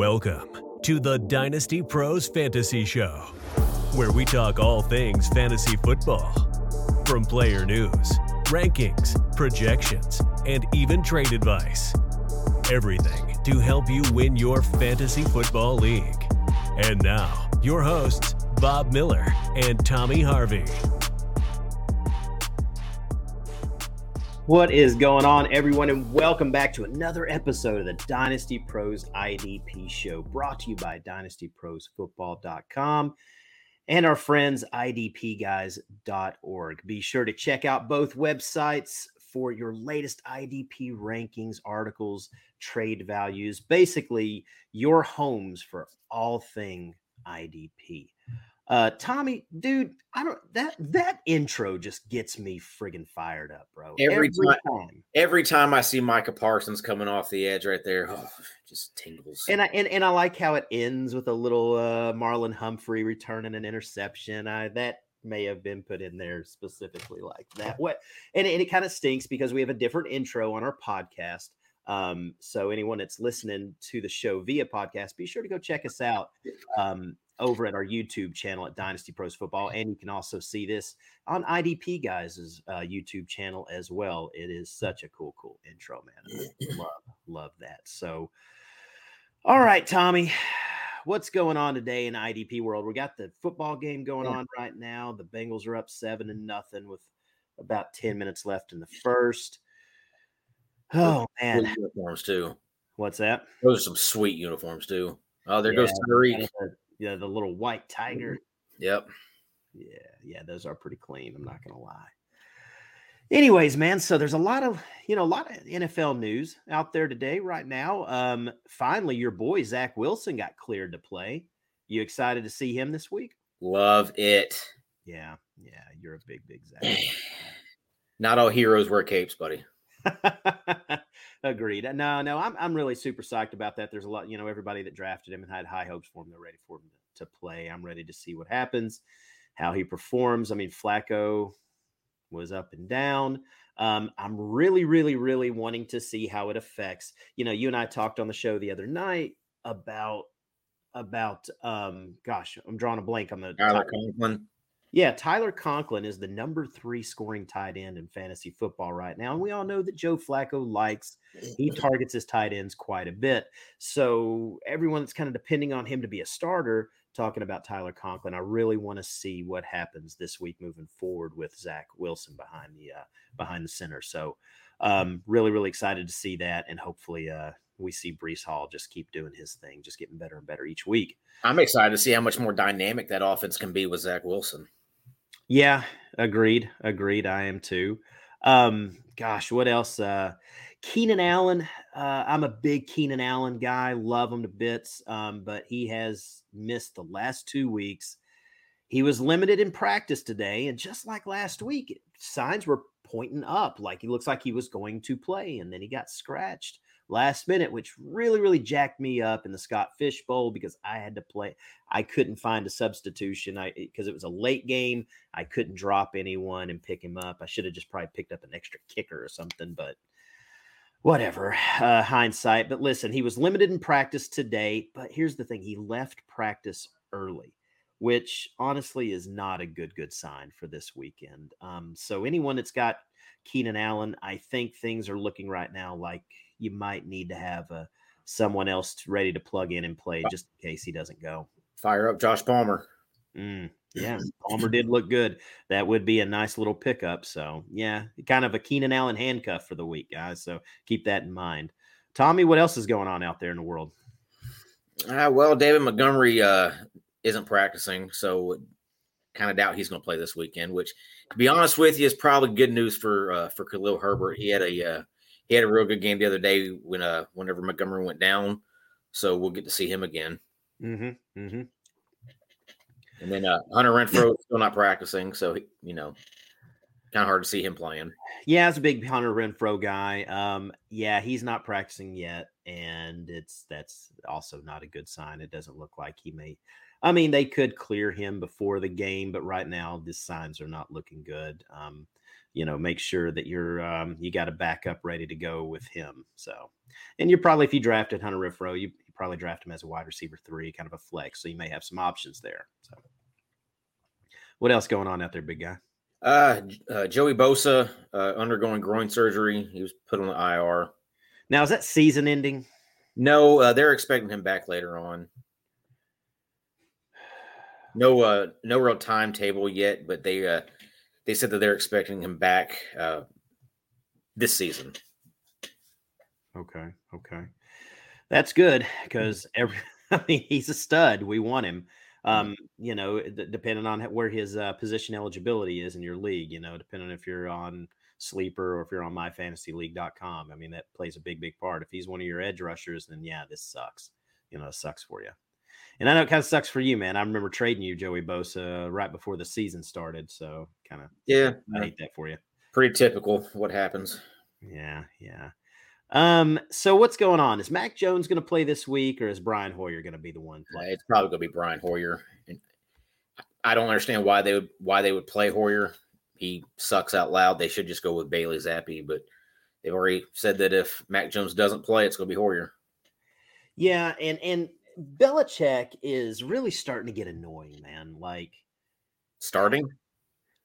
Welcome to the Dynasty Pros Fantasy Show, where we talk all things fantasy football from player news, rankings, projections, and even trade advice. Everything to help you win your fantasy football league. And now, your hosts, Bob Miller and Tommy Harvey. What is going on, everyone, and welcome back to another episode of the Dynasty Pros IDP Show, brought to you by DynastyProsFootball.com and our friends IDPguys.org. Be sure to check out both websites for your latest IDP rankings, articles, trade values, basically your homes for all thing IDP. Uh, Tommy, dude, I don't that that intro just gets me friggin' fired up, bro. Every, every time, time, every time I see Micah Parsons coming off the edge right there, oh, just tingles. And I and, and I like how it ends with a little uh, Marlon Humphrey returning an interception. I that may have been put in there specifically like that. What and, and it kind of stinks because we have a different intro on our podcast. Um, so anyone that's listening to the show via podcast, be sure to go check us out. Um, over at our YouTube channel at Dynasty Pros Football. And you can also see this on IDP Guys' uh, YouTube channel as well. It is such a cool, cool intro, man. love, love that. So, all right, Tommy, what's going on today in IDP world? We got the football game going on right now. The Bengals are up seven and nothing with about 10 minutes left in the first. Oh, man. Uniforms, too. What's that? Those are some sweet uniforms, too. Oh, there yeah, goes Tyreek yeah, the little white tiger. Mm-hmm. Yep. Yeah, yeah, those are pretty clean. I'm not gonna lie. Anyways, man, so there's a lot of you know a lot of NFL news out there today, right now. Um, finally, your boy Zach Wilson got cleared to play. You excited to see him this week? Love it. Yeah, yeah, you're a big, big Zach. Not all heroes wear capes, buddy. Agreed. No, no, I'm I'm really super psyched about that. There's a lot, you know, everybody that drafted him and had high hopes for him, they're ready for him to, to play. I'm ready to see what happens, how he performs. I mean, Flacco was up and down. Um, I'm really, really, really wanting to see how it affects. You know, you and I talked on the show the other night about about um gosh, I'm drawing a blank on the Tyler Conklin. Yeah, Tyler Conklin is the number three scoring tight end in fantasy football right now. And we all know that Joe Flacco likes, he targets his tight ends quite a bit. So everyone that's kind of depending on him to be a starter, talking about Tyler Conklin, I really want to see what happens this week moving forward with Zach Wilson behind the uh, behind the center. So um, really, really excited to see that. And hopefully uh, we see Breece Hall just keep doing his thing, just getting better and better each week. I'm excited to see how much more dynamic that offense can be with Zach Wilson. Yeah, agreed. Agreed. I am too. Um, gosh, what else? Uh, Keenan Allen. Uh, I'm a big Keenan Allen guy. Love him to bits. Um, but he has missed the last two weeks. He was limited in practice today, and just like last week, signs were pointing up. Like he looks like he was going to play, and then he got scratched last minute, which really, really jacked me up in the Scott Fish Bowl because I had to play. I couldn't find a substitution. I because it was a late game. I couldn't drop anyone and pick him up. I should have just probably picked up an extra kicker or something, but whatever. Uh, hindsight. But listen, he was limited in practice today. But here's the thing: he left practice early. Which honestly is not a good good sign for this weekend. Um, so anyone that's got Keenan Allen, I think things are looking right now like you might need to have a uh, someone else ready to plug in and play just in case he doesn't go. Fire up Josh Palmer. Mm, yeah, Palmer did look good. That would be a nice little pickup. So yeah, kind of a Keenan Allen handcuff for the week, guys. So keep that in mind. Tommy, what else is going on out there in the world? Uh, well, David Montgomery uh, isn't practicing, so kind of doubt he's going to play this weekend. Which, to be honest with you, is probably good news for uh, for Khalil Herbert. He had a uh, he had a real good game the other day when uh whenever Montgomery went down. So we'll get to see him again. Mm-hmm. Mm-hmm. And then uh, Hunter Renfrow still not practicing, so you know, kind of hard to see him playing. Yeah, it's a big Hunter Renfrow guy. Um, yeah, he's not practicing yet, and it's that's also not a good sign. It doesn't look like he may. I mean, they could clear him before the game, but right now the signs are not looking good. Um, you know make sure that you're um, you got a backup ready to go with him so and you're probably if you drafted hunter you, you probably draft him as a wide receiver three, kind of a flex. So you may have some options there. So, what else going on out there, big guy? Uh, uh Joey Bosa uh, undergoing groin surgery. He was put on the IR. Now, is that season ending? No, uh, they're expecting him back later on. No, uh, no real timetable yet, but they uh, they said that they're expecting him back uh, this season. Okay, okay, that's good because every I mean he's a stud. We want him. Um, you know, d- depending on where his uh, position eligibility is in your league, you know, depending if you're on sleeper or if you're on myfantasyleague.com. I mean, that plays a big, big part. If he's one of your edge rushers, then yeah, this sucks. You know, it sucks for you. And I know it kind of sucks for you, man. I remember trading you Joey Bosa right before the season started. So kind of, yeah, I hate that for you. Pretty typical what happens. Yeah, yeah. Um, so what's going on? Is Mac Jones going to play this week, or is Brian Hoyer going to be the one playing? It's probably going to be Brian Hoyer. And I don't understand why they would why they would play Hoyer. He sucks out loud. They should just go with Bailey Zappe, but they've already said that if Mac Jones doesn't play, it's going to be Hoyer. Yeah, and and Belichick is really starting to get annoying, man. Like starting.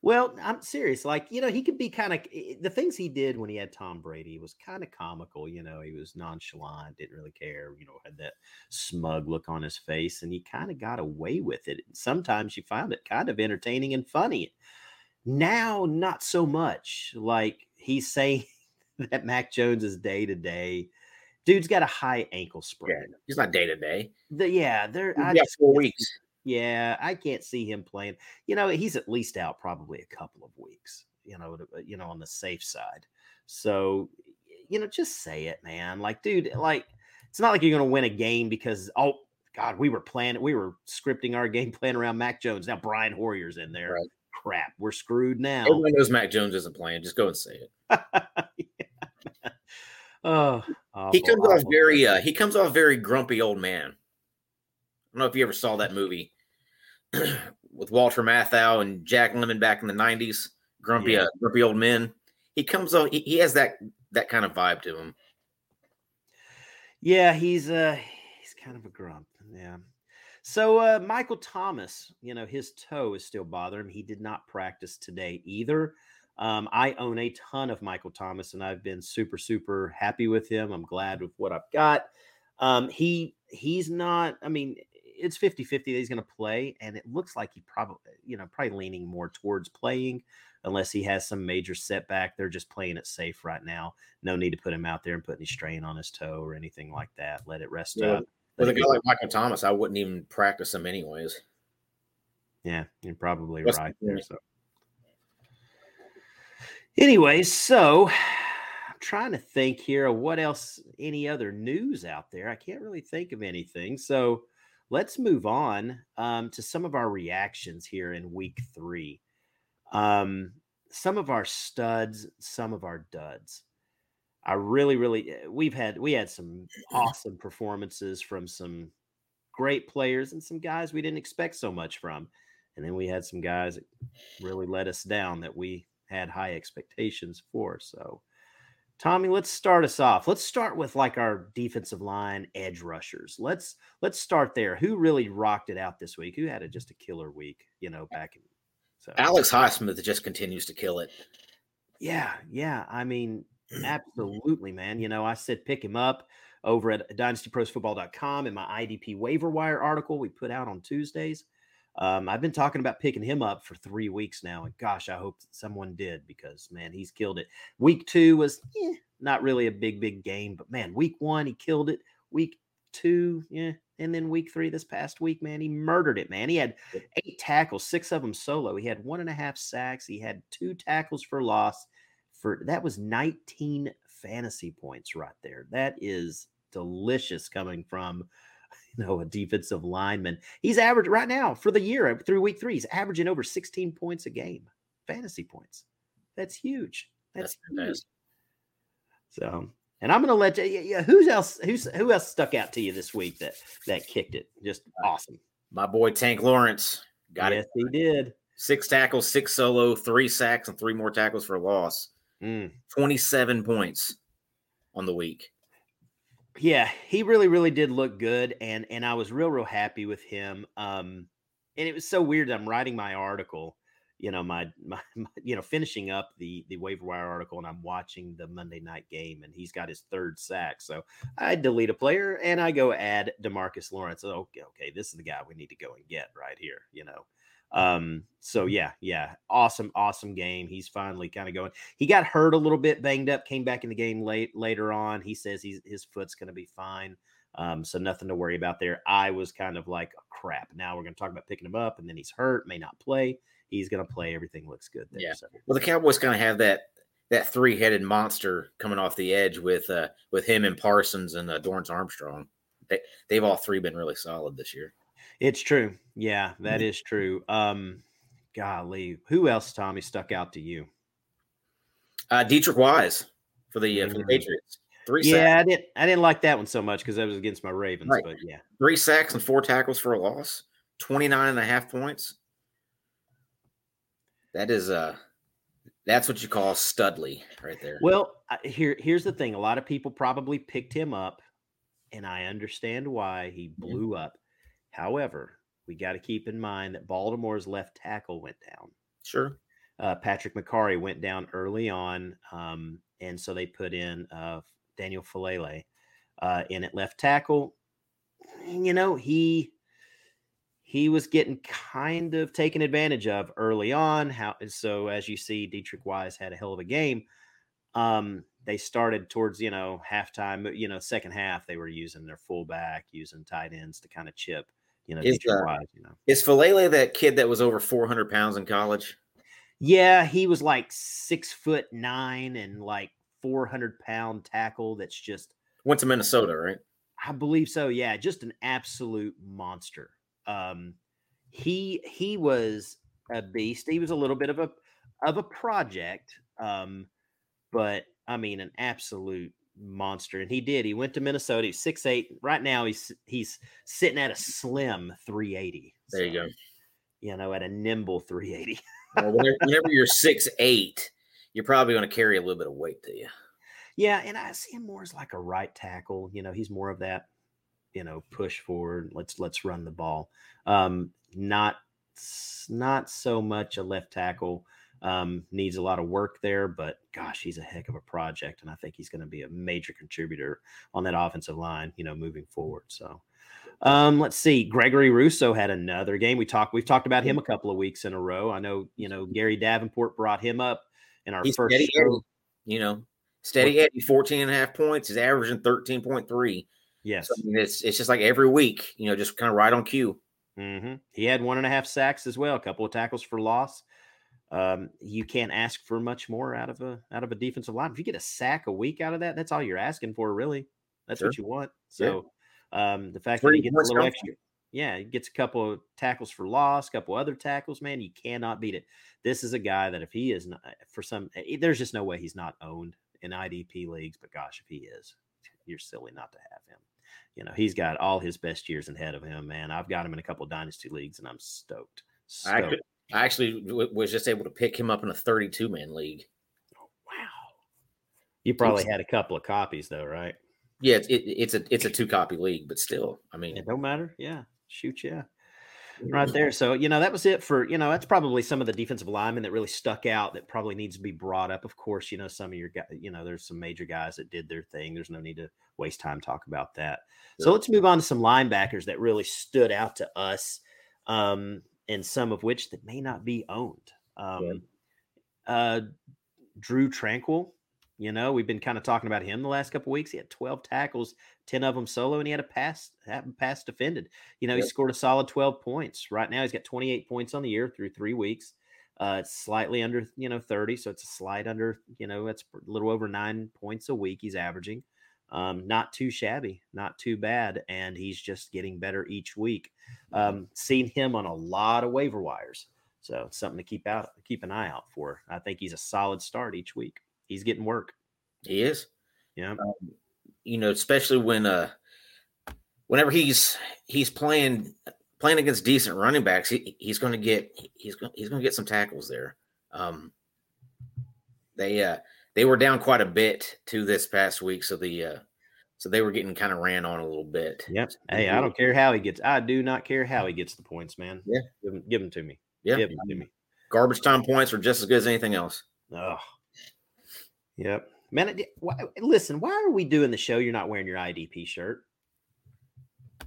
Well, I'm serious. Like, you know, he could be kind of the things he did when he had Tom Brady was kind of comical. You know, he was nonchalant, didn't really care, you know, had that smug look on his face, and he kind of got away with it. Sometimes you found it kind of entertaining and funny. Now, not so much. Like he's saying that Mac Jones is day to day. Dude's got a high ankle sprain. Yeah, he's not day to day. Yeah, they're yeah, four weeks. Yeah, I can't see him playing. You know, he's at least out probably a couple of weeks. You know, uh, you know, on the safe side. So, you know, just say it, man. Like, dude, like it's not like you're going to win a game because oh God, we were planning, we were scripting our game plan around Mac Jones. Now Brian Hoyer's in there. Right. Crap, we're screwed now. Everyone knows Mac Jones isn't playing. Just go and say it. Oh, awful, he comes awful. off very uh, he comes off very grumpy old man. I don't know if you ever saw that movie with Walter Matthau and Jack Lemmon back in the '90s. Grumpy, yeah. uh, grumpy old men. He comes off. He, he has that that kind of vibe to him. Yeah, he's uh he's kind of a grump. Yeah. So uh Michael Thomas, you know, his toe is still bothering him. He did not practice today either. Um, I own a ton of Michael Thomas, and I've been super, super happy with him. I'm glad with what I've got. Um, he he's not. I mean, it's 50 50 that he's going to play. And it looks like he probably, you know, probably leaning more towards playing unless he has some major setback. They're just playing it safe right now. No need to put him out there and put any strain on his toe or anything like that. Let it rest yeah. up. With a guy like Michael Thomas, I wouldn't even practice him anyways. Yeah, you're probably right there. So, anyways, so I'm trying to think here of what else, any other news out there. I can't really think of anything. So, let's move on um, to some of our reactions here in week three. Um, some of our studs, some of our duds. I really, really, eh, we've had we had some awesome performances from some great players and some guys we didn't expect so much from, and then we had some guys that really let us down that we had high expectations for. So, Tommy, let's start us off. Let's start with like our defensive line edge rushers. Let's let's start there. Who really rocked it out this week? Who had a, just a killer week? You know, back in so Alex Highsmith just continues to kill it. Yeah, yeah. I mean, absolutely, man. You know, I said pick him up over at dynastyprosfootball.com in my IDP waiver wire article we put out on Tuesdays. Um, I've been talking about picking him up for three weeks now, and gosh, I hope someone did because man, he's killed it. Week two was eh, not really a big, big game, but man, week one he killed it. Week two, yeah, and then week three this past week, man, he murdered it. Man, he had eight tackles, six of them solo. He had one and a half sacks. He had two tackles for loss. For that was 19 fantasy points right there. That is delicious coming from you know, a defensive lineman. He's average right now for the year uh, through week three. He's averaging over 16 points a game, fantasy points. That's huge. That's, That's huge. So, and I'm going to let you. Yeah, who's else? Who's who else stuck out to you this week that that kicked it? Just awesome. My boy Tank Lawrence got yes, it. Yes, he did. Six tackles, six solo, three sacks, and three more tackles for loss. Mm. 27 points on the week. Yeah, he really, really did look good, and and I was real, real happy with him. Um, and it was so weird. I'm writing my article, you know, my, my, my you know, finishing up the the waiver wire article, and I'm watching the Monday night game, and he's got his third sack. So I delete a player, and I go add Demarcus Lawrence. Okay, okay, this is the guy we need to go and get right here, you know. Um, so yeah, yeah, awesome, awesome game. He's finally kind of going. He got hurt a little bit, banged up, came back in the game late later on. He says he's his foot's going to be fine. Um, so nothing to worry about there. I was kind of like, oh, crap. Now we're going to talk about picking him up, and then he's hurt, may not play. He's going to play. Everything looks good there. Yeah. So. Well, the Cowboys kind of have that that three headed monster coming off the edge with uh with him and Parsons and uh, Dorance Armstrong. They they've all three been really solid this year. It's true. Yeah, that Mhm. is true. Um, golly, who else, Tommy, stuck out to you? Uh, Deatrich Wise for the uh, for the Mm. Patriots. Three sacks, Yeah, I didn't. I didn't like that one so much because that was against my Ravens. Right. But yeah, three sacks and four tackles for a loss. 29 and a half points. That is uh that's what you call studly right there. Well, here here's the thing. A lot of people probably picked him up, and I understand why he blew up. However, we got to keep in mind that Baltimore's left tackle went down. Sure. Uh, Patrick Mekari went down early on, um, and so they put in uh, Daniel Faalele uh, in at left tackle. You know, he he was getting kind of taken advantage of early on. How so? As you see, Deatrich Wise had a hell of a game. Um, they started towards you know halftime. You know, second half they were using their fullback, using tight ends to kind of chip. You know, Is, uh, Wise. You know, Is Faalele that kid that was over 400 pounds in college? yeah, he was like six foot nine and like four hundred pound tackle. That's just Went to Minnesota, right? I believe so. Yeah, just an absolute monster. Um, he he was a beast. He was a little bit of a of a project, um, but I mean, an absolute monster. And he did. He went to Minnesota. He's six eight. Right now, he's he's sitting at a slim three eighty. There you go. You know, at a nimble three eighty. Well, whenever, whenever you're six eight, you're probably going to carry a little bit of weight to you. Yeah, and I see him more as like a right tackle. You know, he's more of that, you know, push forward. Let's let's run the ball. Um, not not so much a left tackle. Um, needs a lot of work there, but gosh, he's a heck of a project, and I think he's going to be a major contributor on that offensive line. You know, moving forward. So. Um, let's see. Gregory Rousseau had another game. We talked. We've talked about him a couple of weeks in a row. I know. You know, Gary Davenport brought him up in our He's first steady. Eddie, you know, steady Eddie, 14 and a half points. He's averaging 13.3. Yes. So I mean, it's it's just like every week, you know, just kind of right on cue. hmm He had one and a half sacks as well, a couple of tackles for loss. Um, you can't ask for much more out of a out of a defensive line. If you get a sack a week out of that, that's all you're asking for, really. That's what you want. So um, the fact that he gets a little extra, yeah, he gets a couple of tackles for loss, a couple other tackles. Man, you cannot beat it. This is a guy that if he is not for some, eh, there's just no way he's not owned in IDP leagues. But gosh, if he is, you're silly not to have him. You know, he's got all his best years ahead of him, man. I've got him in a couple of dynasty leagues, and I'm stoked. I, could, I actually w- was just able to pick him up in a 32 man league. Wow. You probably had a couple of copies though, right? Yeah, it's, it, it's a it's a two copy league, but still, I mean, It don't matter. Yeah. Shoot, yeah. Right there. So, you know, that was it for, you know, that's probably some of the defensive linemen that really stuck out that probably needs to be brought up. Of course, you know, some of your guys, you know, there's some major guys that did their thing. There's no need to waste time talk about that. So let's move on to some linebackers that really stood out to us, um, and some of which that may not be owned. Um, uh, Drue Tranquill, you know, we've been kind of talking about him the last couple weeks. He had 12 tackles, 10 of them solo, and he had a pass, pass defended. You know, he scored a solid 12 points. Right now, he's got 28 points on the year through three weeks. Uh, it's slightly under, you know, 30. So it's a slight under, you know, it's a little over nine points a week he's averaging. Um, not too shabby, not too bad. And he's just getting better each week. Um, seen him on a lot of waiver wires. So it's something to keep out, keep an eye out for. I think he's a solid start each week. He's getting work. he is. Yeah. You know, especially when uh, whenever he's he's playing playing against decent running backs, he, he's going to get he's going he's going to get some tackles there. Um, they uh they were down quite a bit to this past week, so the uh So they were getting kind of ran on a little bit. Yep. Hey, I don't care how he gets. I do not care how he gets the points, man. Yeah. Give them, give them to me. Yeah. Give them to me. Garbage time points are just as good as anything else. Oh. Yep. Man, it- why, listen, why are we doing the show? You're not wearing your IDP shirt.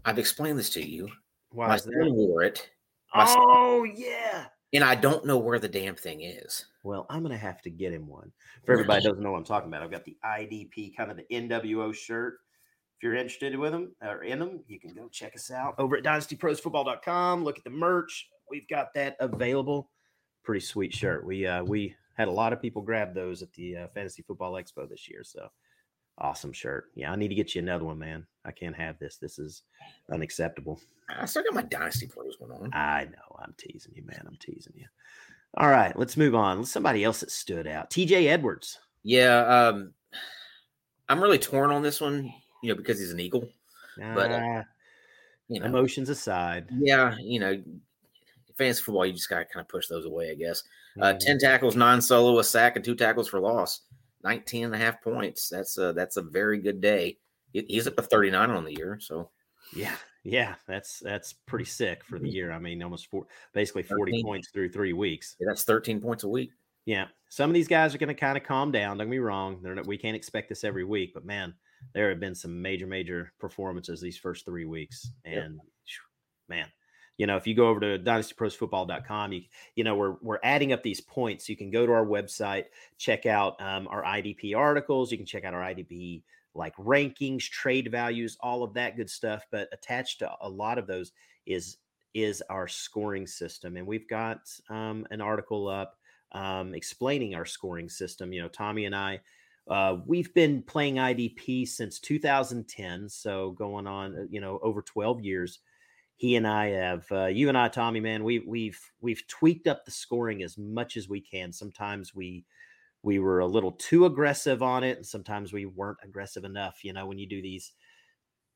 I've explained this to you. Why My is that? son wore it, my son- Oh, yeah. And I don't know where the damn thing is. Well, I'm gonna have to get him one. For everybody doesn't know what I'm talking about, I've got the IDP, kind of the NWO shirt. If you're interested with them or in them, you can go check us out over at dynastyprosfootball.com. Look at the merch. We've got that available. Pretty sweet shirt. We uh we had a lot of people grab those at the uh, Fantasy Football Expo this year. So awesome shirt. Yeah, I need to get you another one, man. I can't have this. This is unacceptable. I still got my Dynasty Pros going on. I know. I'm teasing you, man. I'm teasing you. All right, let's move on. Somebody else that stood out. TJ Edwards. Yeah, um, I'm really torn on this one, you know, because he's an Eagle. But, uh, Ah, You know, emotions aside. yeah, you know, fantasy football, you just got to kind of push those away, I guess. Uh, Mhm. 10 tackles, nine solo, a sack, and two tackles for loss. 19 and a half points. That's a, that's a very good day. He's up to 39 on the year. So, Yeah, yeah, that's that's pretty sick for the mm. year. I mean, almost four, basically forty 13. points through three weeks. yeah, that's 13 points a week. Yeah, some of these guys are going to kind of calm down. Don't get me wrong; they're not, we can't expect this every week, but man, there have been some major, major performances these first three weeks, Yep. and phew, man, you know, if you go over to dynastyprosfootball.com, you you know we're we're adding up these points. You can go to our website, check out um, our IDP articles. You can check out our IDP like rankings, trade values, all of that good stuff. But attached to a lot of those is is our scoring system, and we've got um, an article up um, explaining our scoring system. You know, Tommy and I, uh, we've been playing IDP since 2010, so going on, uh, you know, over 12 years. He and I have, uh, you and I, Tommy, man, we, we've we've tweaked up the scoring as much as we can. Sometimes we we were a little too aggressive on it, and sometimes we weren't aggressive enough. You know, when you do these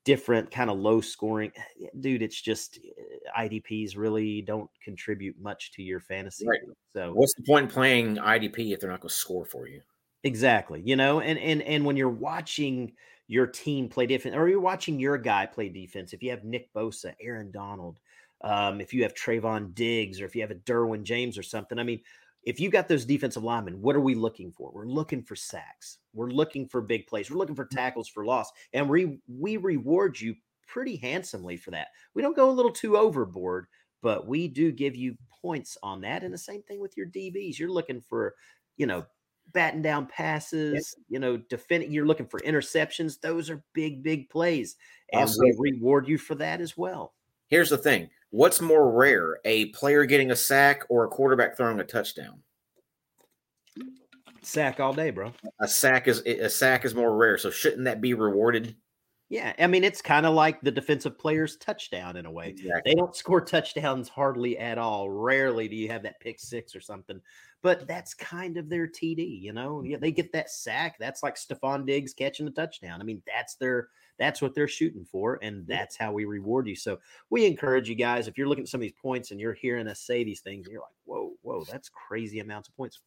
different kind of low scoring, dude, it's just uh, IDPs really don't contribute much to your fantasy. Right. So What's the point in playing IDP if they're not going to score for you? Exactly. You know, and and and when you're watching your team play defense, or you're watching your guy play defense, if you have Nick Bosa, Aaron Donald, um, if you have Trevon Diggs, or if you have a Derwin James or something, I mean, if you got those defensive linemen, what are we looking for? We're looking for sacks. We're looking for big plays. We're looking for tackles for loss, and we we reward you pretty handsomely for that. We don't go a little too overboard, but we do give you points on that. And the same thing with your DBs. You're looking for, you know, batting down passes, you know, defending. You're looking for interceptions. Those are big, big plays, and Also- we reward you for that as well. Here's the thing what's more rare, a player getting a sack or a quarterback throwing a touchdown? Sack all day, bro. A sack is a sack is more rare. So shouldn't that be rewarded? Yeah, I mean, it's kind of like the defensive player's touchdown in a way. Exactly. They don't score touchdowns hardly at all. Rarely do you have that pick six or something, but that's kind of their TD, you know. Yeah, they get that sack. That's like Stefon Diggs catching a touchdown. I mean, that's their that's what they're shooting for, and that's how we reward you. So we encourage you guys if you're looking at some of these points and you're hearing us say these things, and you're like, whoa, whoa, that's crazy amounts of points.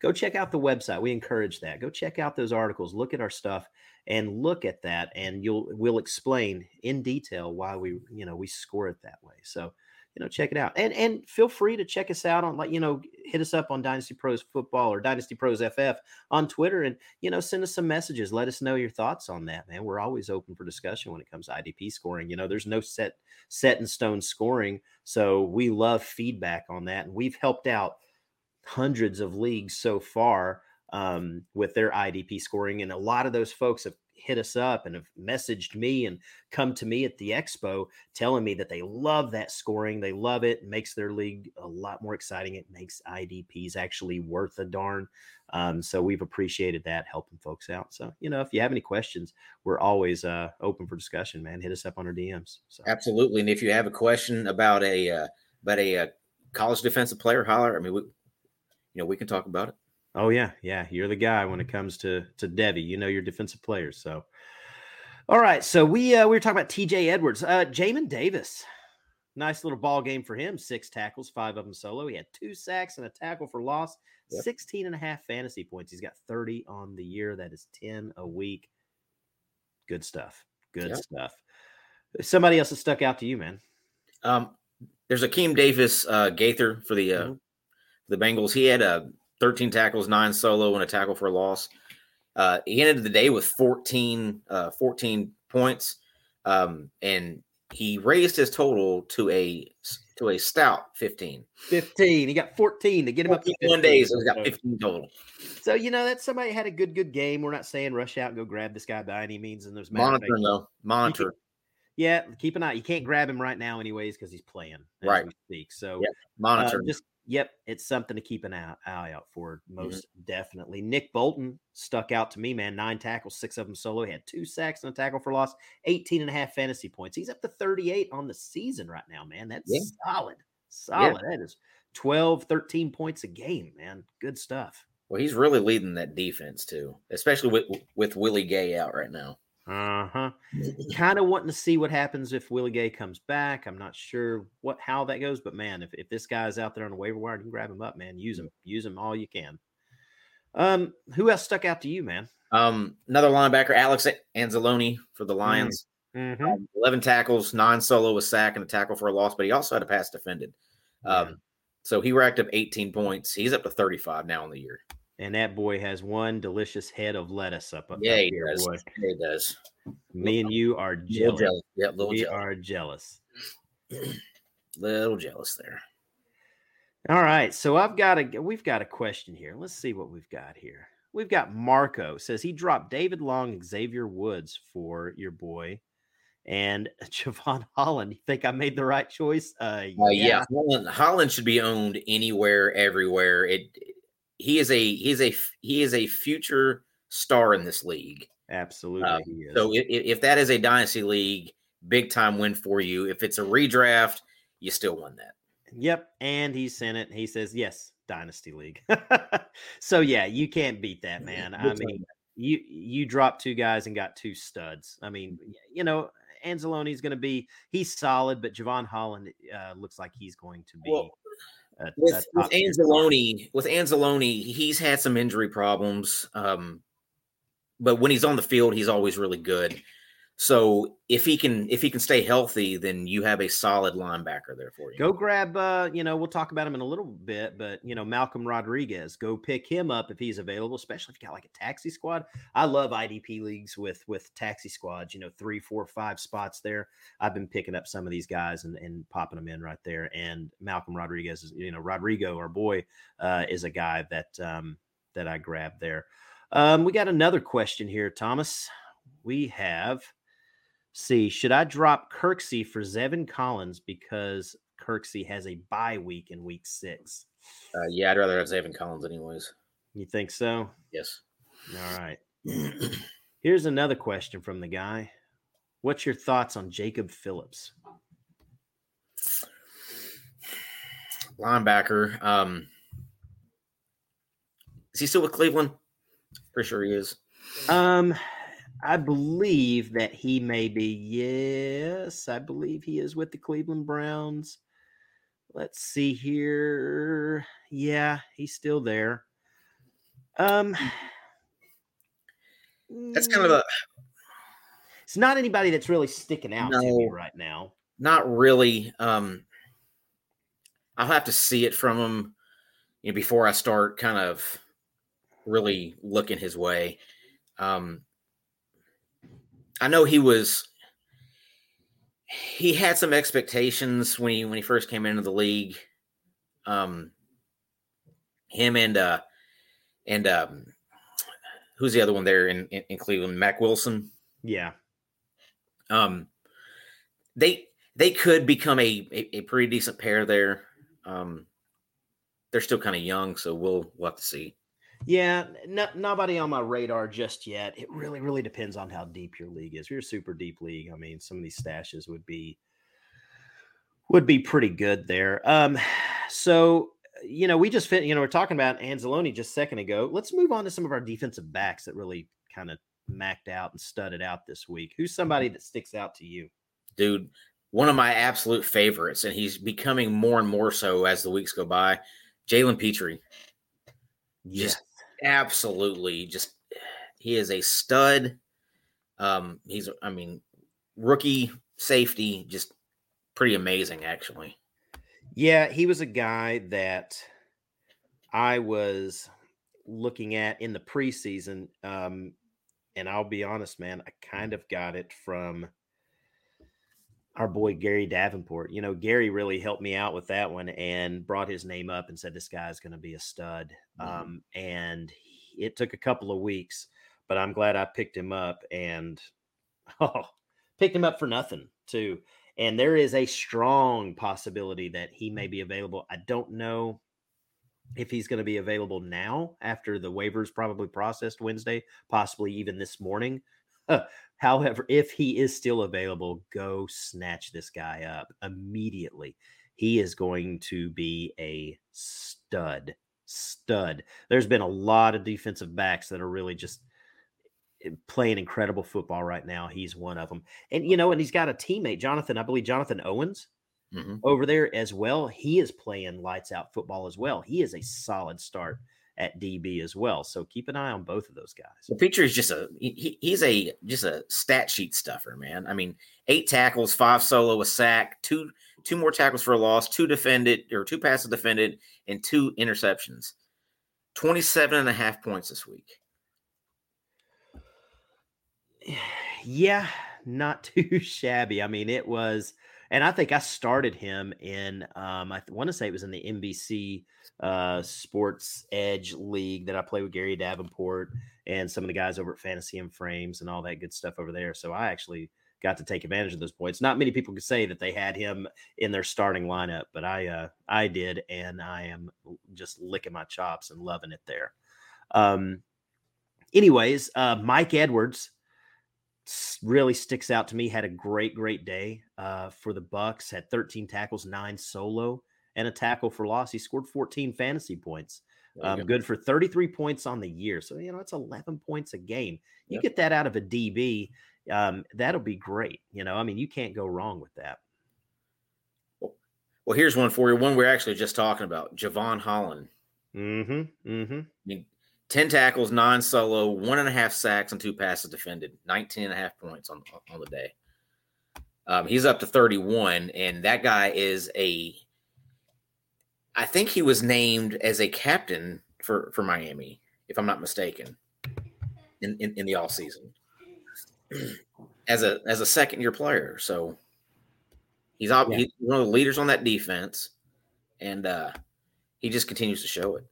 Go check out the website. We encourage that. Go check out those articles. Look at our stuff and look at that and you'll we'll explain in detail why we you know we score it that way so you know check it out and and feel free to check us out on like you know hit us up on dynasty pros football or dynasty pros ff on twitter and you know send us some messages let us know your thoughts on that man we're always open for discussion when it comes to idp scoring you know there's no set set in stone scoring so we love feedback on that and we've helped out hundreds of leagues so far um, with their IDP scoring. And a lot of those folks have hit us up and have messaged me and come to me at the expo telling me that they love that scoring. They love it. it makes their league a lot more exciting. It makes IDPs actually worth a darn. Um, so we've appreciated that helping folks out. So, you know, if you have any questions, we're always uh, open for discussion, man. Hit us up on our DMs. So. Absolutely. And if you have a question about a uh, about a uh, college defensive player, holler. I mean, we, you know, we can talk about it. Oh yeah, yeah. You're the guy when it comes to to Devy. You know your defensive players. So, all right. So we uh, we were talking about T.J. Edwards, uh, Jamin Davis. Nice little ball game for him. Six tackles, five of them solo. He had two sacks and a tackle for loss. Yep. 16 and a half fantasy points. He's got 30 on the year. That is 10 a week. Good stuff. Good Yep. stuff. Somebody else that stuck out to you, man. Um, there's Akeem Davis uh, Gaither for the uh, Mhm. The Bengals. He had a 13 tackles, nine solo, and a tackle for a loss. Uh, he ended the day with 14, uh, 14 points, um, and he raised his total to a to a stout 15. 15. He got 14 to get him up to one 15. days, he's got So- 15 total. So you know that somebody had a good good game. We're not saying rush out and go grab this guy by any means. And there's Monitor though. Monitor. Yeah, keep an eye. You can't grab him right now, anyways, because he's playing Right. we speak. So Yep, uh, Monitor. him. just yep, it's something to keep an eye, eye out for. Mm-hmm. Most definitely. Nick Bolton stuck out to me, man. Nine tackles, six of them solo. He had two sacks and a tackle for loss. 18 and a half fantasy points. He's up to 38 on the season right now, man. That's Yeah. solid. Solid. That is 12, 13 points a game, man. Good stuff. well, he's really leading that defense too, especially with with Willie Gay out right now. Uh huh. kind of wanting to see what happens if Willie Gay comes back. I'm not sure what how that goes, but man, if, if this guy's out there on the waiver wire, you can grab him up, man. Use him, use him all you can. Um, who else stuck out to you, man? Um, another linebacker, Alex Anzalone for the Lions. Mm-hmm. Um, 11 tackles, nine solo, a sack, and a tackle for a loss, but he also had a pass defended. Um, So he racked up 18 points. He's up to 35 now in the year. And that boy has one delicious head of lettuce up. up Yeah, he here, does. boy. Yeah, he does. Me and you are jealous. jealous. Yeah, little We jealous. are jealous. Little jealous there. All right, so I've got a we've got a question here. Let's see what we've got here. We've got Marco says he dropped David Long, Xavier Woods for your boy, and Jevon Holland. You think I made the right choice? Uh, Uh, yeah, Holland, Holland should be owned anywhere, everywhere. It he is a he is a he is a future star in this league. absolutely. Um, is. So if, if that is a dynasty league, big time win for you. If it's a redraft, you still won that. Yep, and he sent it. He says yes, Dynasty League. so yeah, you can't beat that, man. I mean, you you dropped two guys and got two studs. I mean, you know, Anzalone's going to be he's solid, but Jevon Holland uh, looks like he's going to be. Well, a- a with, with top tier. Anzalone, with Anzalone, he's had some injury problems. Um, but when he's on the field, he's always really good. So if he can if he can stay healthy, then you have a solid linebacker there for you. Go grab, uh, you know, we'll talk about him in a little bit, but you know, Malcolm Rodriguez, go pick him up if he's available, especially if you got like a taxi squad. I love IDP leagues with with taxi squads, you know, three, four, five spots there. I've been picking up some of these guys and, and popping them in right there. And Malcolm Rodriguez is, you know, Rodrigo, our boy, uh, is a guy that um that I grabbed there. Um, we got another question here, Thomas. We have see, should I drop Kirksey for Zaven Collins because Kirksey has a bye week in week six? Uh, yeah, I'd rather have Zaven Collins, anyways. You think so? Yes. All right. Here's another question from the guy. What's your thoughts on Jacob Phillips? Linebacker. Um, is he still with Cleveland? Pretty sure he is. Um, I believe that he may be. Yes, I believe he is with the Cleveland Browns. Let's see here. Yeah, he's still there. Um, That's kind of a It's not anybody that's really sticking out to me right now. not really. Um, I'll have to see it from him you know, before I start kind of really looking his way. Um, I know he was he had some expectations when he when he first came into the league. Um, him and uh and um, who's the other one there in in, in Cleveland? Mack Wilson. Yeah. Um, they they could become a, a, a pretty decent pair there. Um, they're still kind of young, so we'll we'll have to see. Yeah, no, nobody on my radar just yet. It really, really depends on how deep your league is. If you're a super deep league, I mean, some of these stashes would be would be pretty good there. Um, so you know, we just fit. You know, we're talking about Anzalone just a second ago. Let's move on to some of our defensive backs that really kind of macked out and studded out this week. Who's somebody that sticks out to you? Dude, one of my absolute favorites, and he's becoming more and more so as the weeks go by. Jalen Pitre, Yes. Absolutely, just he is a stud. Um, he's, I mean, rookie safety, just pretty amazing, actually. Yeah, he was a guy that I was looking at in the preseason. Um, and I'll be honest, man, I kind of got it from our boy Gary Davenport. You know, Gary really helped me out with that one and brought his name up and said this guy's going to be a stud. Mm-hmm. Um, and it took a couple of weeks, but I'm glad I picked him up and oh, picked him up for nothing too. And there is a strong possibility that he may be available. I don't know if he's going to be available now after the waivers probably processed Wednesday, possibly even this morning. However, if he is still available, go snatch this guy up immediately. He is going to be a stud. Stud. There's been a lot of defensive backs that are really just eh, playing incredible football right now. He's one of them. And, you know, and he's got a teammate, Jonathan, I believe Jonathan Owens mm-hmm. over there as well. He is playing lights out football as well. He is a solid start at DB as well. So keep an eye on both of those guys. The feature is just a he, he's a just a stat sheet stuffer, man. I mean, eight tackles, five solo, a sack, two two more tackles for a loss, two defended or two passes defended, and two interceptions. 27 and a half points this week. Yeah, not too shabby. I mean, it was and I think I started him in um, I want to say it was in the NBC uh, Sports Edge League that I play with Gary Davenport and some of the guys over at Fantasy and Frames and all that good stuff over there. So I actually got to take advantage of those points. Not many people could say that they had him in their starting lineup, but I uh, I did, and I am just licking my chops and loving it there. Um, anyways, uh, Mike Edwards really sticks out to me. Had a great, great day uh, for the Bucks. Had 13 tackles, nine solo, and a tackle for loss. He scored 14 fantasy points. Um, good for 33 points on the year. So you know it's 11 points a game. You yep. get that out of a DB, um, that'll be great. You know, I mean, you can't go wrong with that. Well, here's one for you. One we're actually just talking about, Jevon Holland. Mm-hmm. Mm-hmm. I mean, 10 tackles, nine solo, one and a half sacks, and two passes defended, 19 and a half points on, on the day. Um, he's up to 31, and that guy is a I think he was named as a captain for, for Miami, if I'm not mistaken, in, in, in the off season as a as a second year player. So he's, yeah. he's one of the leaders on that defense, and uh, he just continues to show it.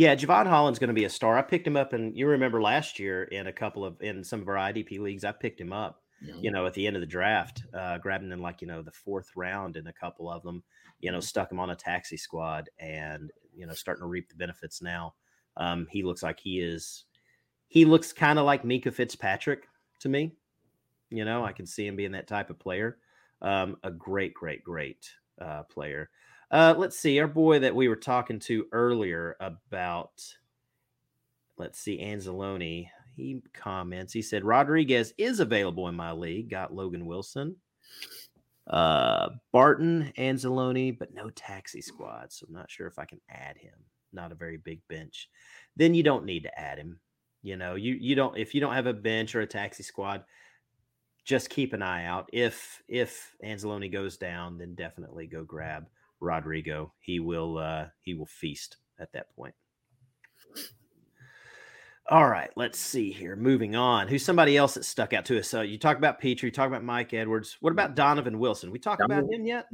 Yeah, Jevon Holland's going to be a star. I picked him up, and you remember last year in a couple of in some of our IDP leagues, I picked him up. Mm-hmm. You know, at the end of the draft, uh, grabbing in like you know the fourth round in a couple of them. You know, mm-hmm. stuck him on a taxi squad, and you know, starting to reap the benefits now. Um, he looks like he is. He looks kind of like Minkah Fitzpatrick to me. You know, I can see him being that type of player. Um, a great, great, great uh, player. Uh, let's see, our boy that we were talking to earlier about, let's see, Anzalone. He comments, he said, Rodriguez is available in my league. Got Logan Wilson, uh, Barton, Anzalone, but no taxi squad. So I'm not sure if I can add him. Not a very big bench. Then you don't need to add him. You know, you you don't if you don't have a bench or a taxi squad, just keep an eye out. If if Anzalone goes down, then definitely go grab Rodrigo. He will uh, he will feast at that point. All right, let's see here. Moving on. Who's somebody else that stuck out to us? So you talk about you talk about Mike Edwards. What about Donovan Wilson? We talked about him yet?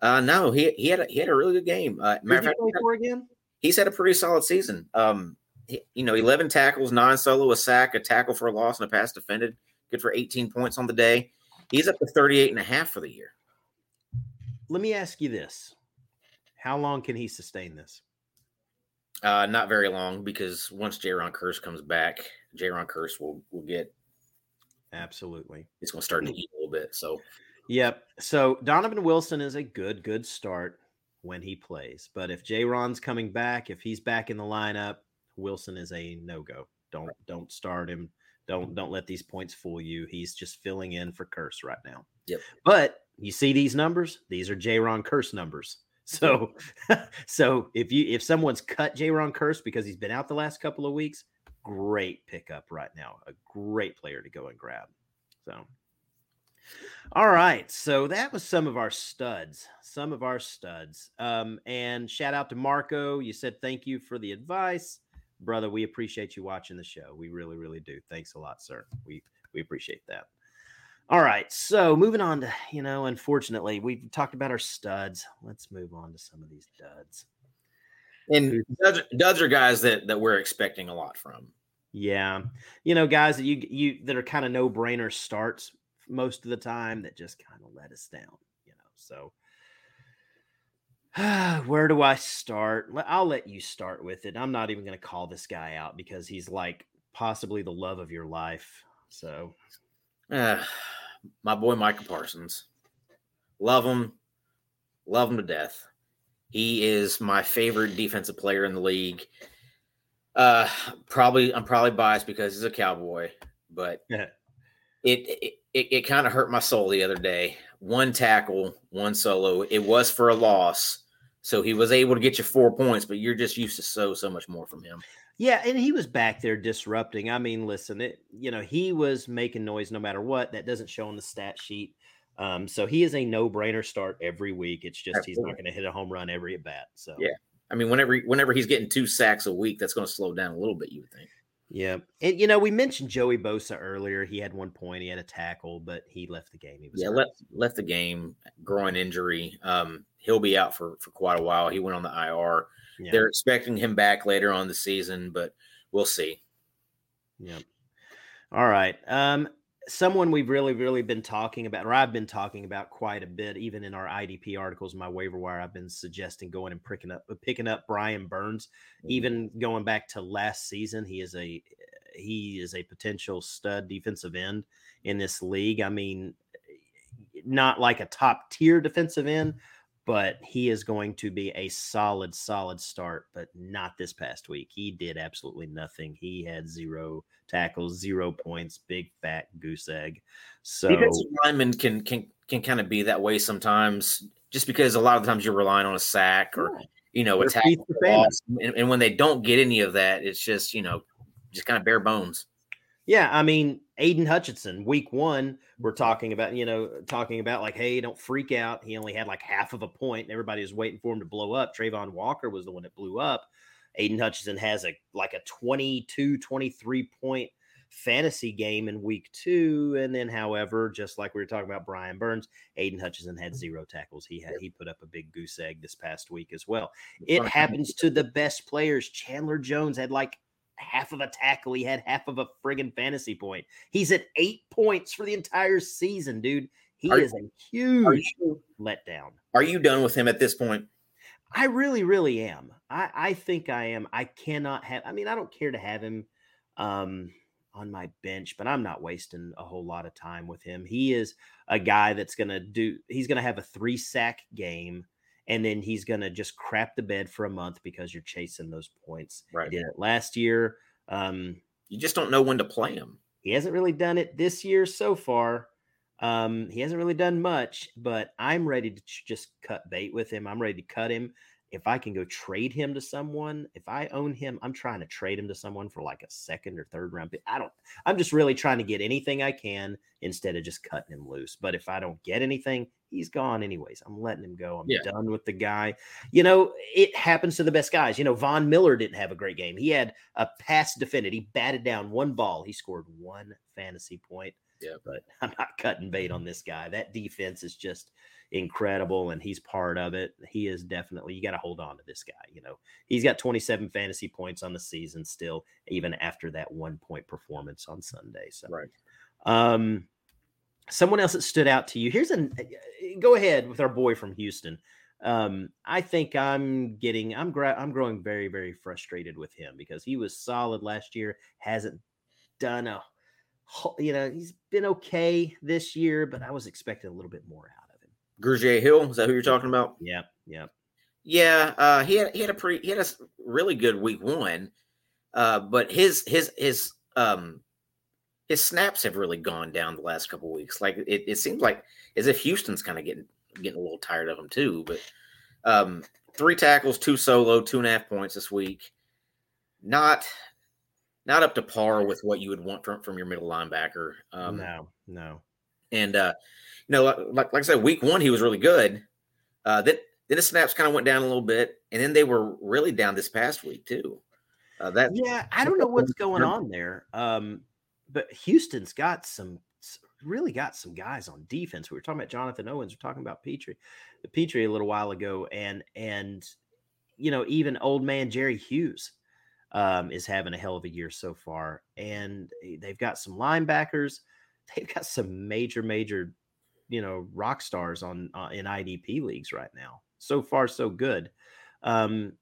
Uh, no, he he had a, he had a really good game. Uh, matter fact, for again? He's had a pretty solid season. Um, he, you know, eleven tackles, nine solo, a sack, a tackle for a loss, and a pass defended. Good for eighteen points on the day. He's up to 38 and a half for the year. Let me ask you this: how long can he sustain this? Uh, not very long because once Jayron Kearse comes back, Jayron Kearse will will get absolutely. It's going to start to eat a little bit. So, yep. So Donovan Wilson is a good good start when he plays, but if Jayron's coming back, if he's back in the lineup, Wilson is a no go. Don't don't start him. Don't don't let these points fool you. He's just filling in for Kearse right now. Yep. But you see these numbers? These are Jayron Kearse numbers. So, so if you if someone's cut Jayron Kearse because he's been out the last couple of weeks, great pickup right now. A great player to go and grab. So, all right. So that was some of our studs, some of our studs. Um, and shout out to Marco. You said thank you for the advice, brother. We appreciate you watching the show. We really, really do. Thanks a lot, sir. We we appreciate that. All right. So moving on to, you know, unfortunately, we've talked about our studs. Let's move on to some of these duds. And duds, duds are guys that that we're expecting a lot from. Yeah. You know, guys that you you that are kind of no brainer starts most of the time that just kind of let us down, you know. So where do I start? I'll let you start with it. I'm not even going to call this guy out because he's like possibly the love of your life. So uh, my boy Micah Parsons. Love him. Love him to death. He is my favorite defensive player in the league. Uh, probably I'm probably biased because he's a cowboy, but it it, it, it kind of hurt my soul the other day. One tackle, one solo. It was for a loss, so he was able to get you four points, but you're just used to so so much more from him. Yeah, and he was back there disrupting. I mean, listen, it you know he was making noise no matter what. That doesn't show on the stat sheet. Um, so he is a no-brainer start every week. It's just Absolutely. he's not going to hit a home run every at bat. So yeah, I mean, whenever whenever he's getting two sacks a week, that's going to slow down a little bit. You would think. Yeah, and you know we mentioned Joey Bosa earlier. He had one point, he had a tackle, but he left the game. He was yeah left left the game, groin injury. Um, he'll be out for for quite a while. He went on the IR. Yeah. They're expecting him back later on the season, but we'll see. Yeah. All right. Um, someone we've really, really been talking about, or I've been talking about quite a bit, even in our IDP articles, my waiver wire, I've been suggesting going and picking up, picking up Brian Burns. Mm-hmm. Even going back to last season, he is a he is a potential stud defensive end in this league. I mean, not like a top tier defensive end, but he is going to be a solid, solid start, but not this past week. He did absolutely nothing. He had zero tackles, zero points, big fat goose egg. So defensive linemen can can can kind of be that way sometimes, just because a lot of times you're relying on a sack or you know a tackle, and, and when they don't get any of that, it's just you know just kind of bare bones. Yeah, I mean, Aidan Hutchinson, week one, we're mm-hmm. talking about, you know, talking about like, hey, don't freak out. He only had like half of a point, and everybody was waiting for him to blow up. Travon Walker was the one that blew up. Aidan Hutchinson has a like a 22, 23 point fantasy game in week two. And then, however, just like we were talking about Brian Burns, Aidan Hutchinson had mm-hmm. zero tackles. He had he put up a big goose egg this past week as well. It happens to the best players. Chandler Jones had like half of a tackle. He had half of a friggin' fantasy point. He's at eight points for the entire season, dude. He are, is a huge you, letdown. Are you done with him at this point? I really, really am. I, I think I am. I cannot have. I mean, I don't care to have him um, on my bench, but I'm not wasting a whole lot of time with him. He is a guy that's going to do. He's going to have a three sack game and then he's going to just crap the bed for a month because you're chasing those points. Right. He did it last year. Um, you just don't know when to play him. He hasn't really done it this year so far. Um, he hasn't really done much, but I'm ready to just cut bait with him. I'm ready to cut him if I can go trade him to someone, if I own him, I'm trying to trade him to someone for like a second or third round pick. I don't, I'm just really trying to get anything I can instead of just cutting him loose. But if I don't get anything, he's gone anyways. I'm letting him go. I'm yeah. done with the guy. You know, it happens to the best guys. You know, Von Miller didn't have a great game. He had a pass defended. He batted down one ball. He scored one fantasy point. Yeah. But I'm not cutting bait on this guy. That defense is just incredible and he's part of it. He is definitely, you got to hold on to this guy. You know, he's got 27 fantasy points on the season still, even after that one point performance on Sunday. So, right. Um, someone else that stood out to you. Here's an go ahead with our boy from Houston. Um, I think I'm getting, I'm, gra- I'm growing very, very frustrated with him because he was solid last year, hasn't done a, you know, he's been okay this year, but I was expecting a little bit more out Grugier Hill. Is that who you're talking about? Yeah, yeah, yeah. Uh, he had he had a pretty he had a really good week one, uh, but his his his um his snaps have really gone down the last couple weeks. Like it, it seems like as if Houston's kind of getting getting a little tired of him too. But um, three tackles, two solo, two and a half points this week. Not not up to par with what you would want from from your middle linebacker. Um, no, no. And uh, you know, like like I said, week one he was really good. Uh, then then the snaps kind of went down a little bit, and then they were really down this past week too. Uh, that yeah, I don't know what's going on there. Um, but Houston's got some really got some guys on defense. We were talking about Jonathan Owens. We are talking about Pitre, the Pitre a little while ago, and and you know even old man Jerry Hughes um, is having a hell of a year so far, and eh, they've got some linebackers. They've got some major major you know rock stars on uh, in IDP leagues right now. So far, so good. Um,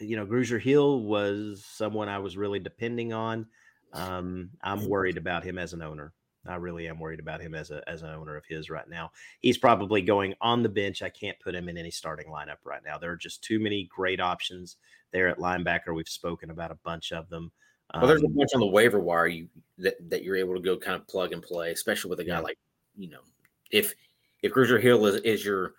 you know, Grugier Hill was someone I was really depending on. Um, I'm worried about him as an owner. I really am worried about him as a as an owner of his right now. He's probably going on the bench. I can't put him in any starting lineup right now. There are just too many great options there at linebacker. We've spoken about a bunch of them. Well, there's a um, bunch on the waiver wire you that, that you're able to go kind of plug and play, especially with a guy yeah. like you know, if if Grugier Hill is, is your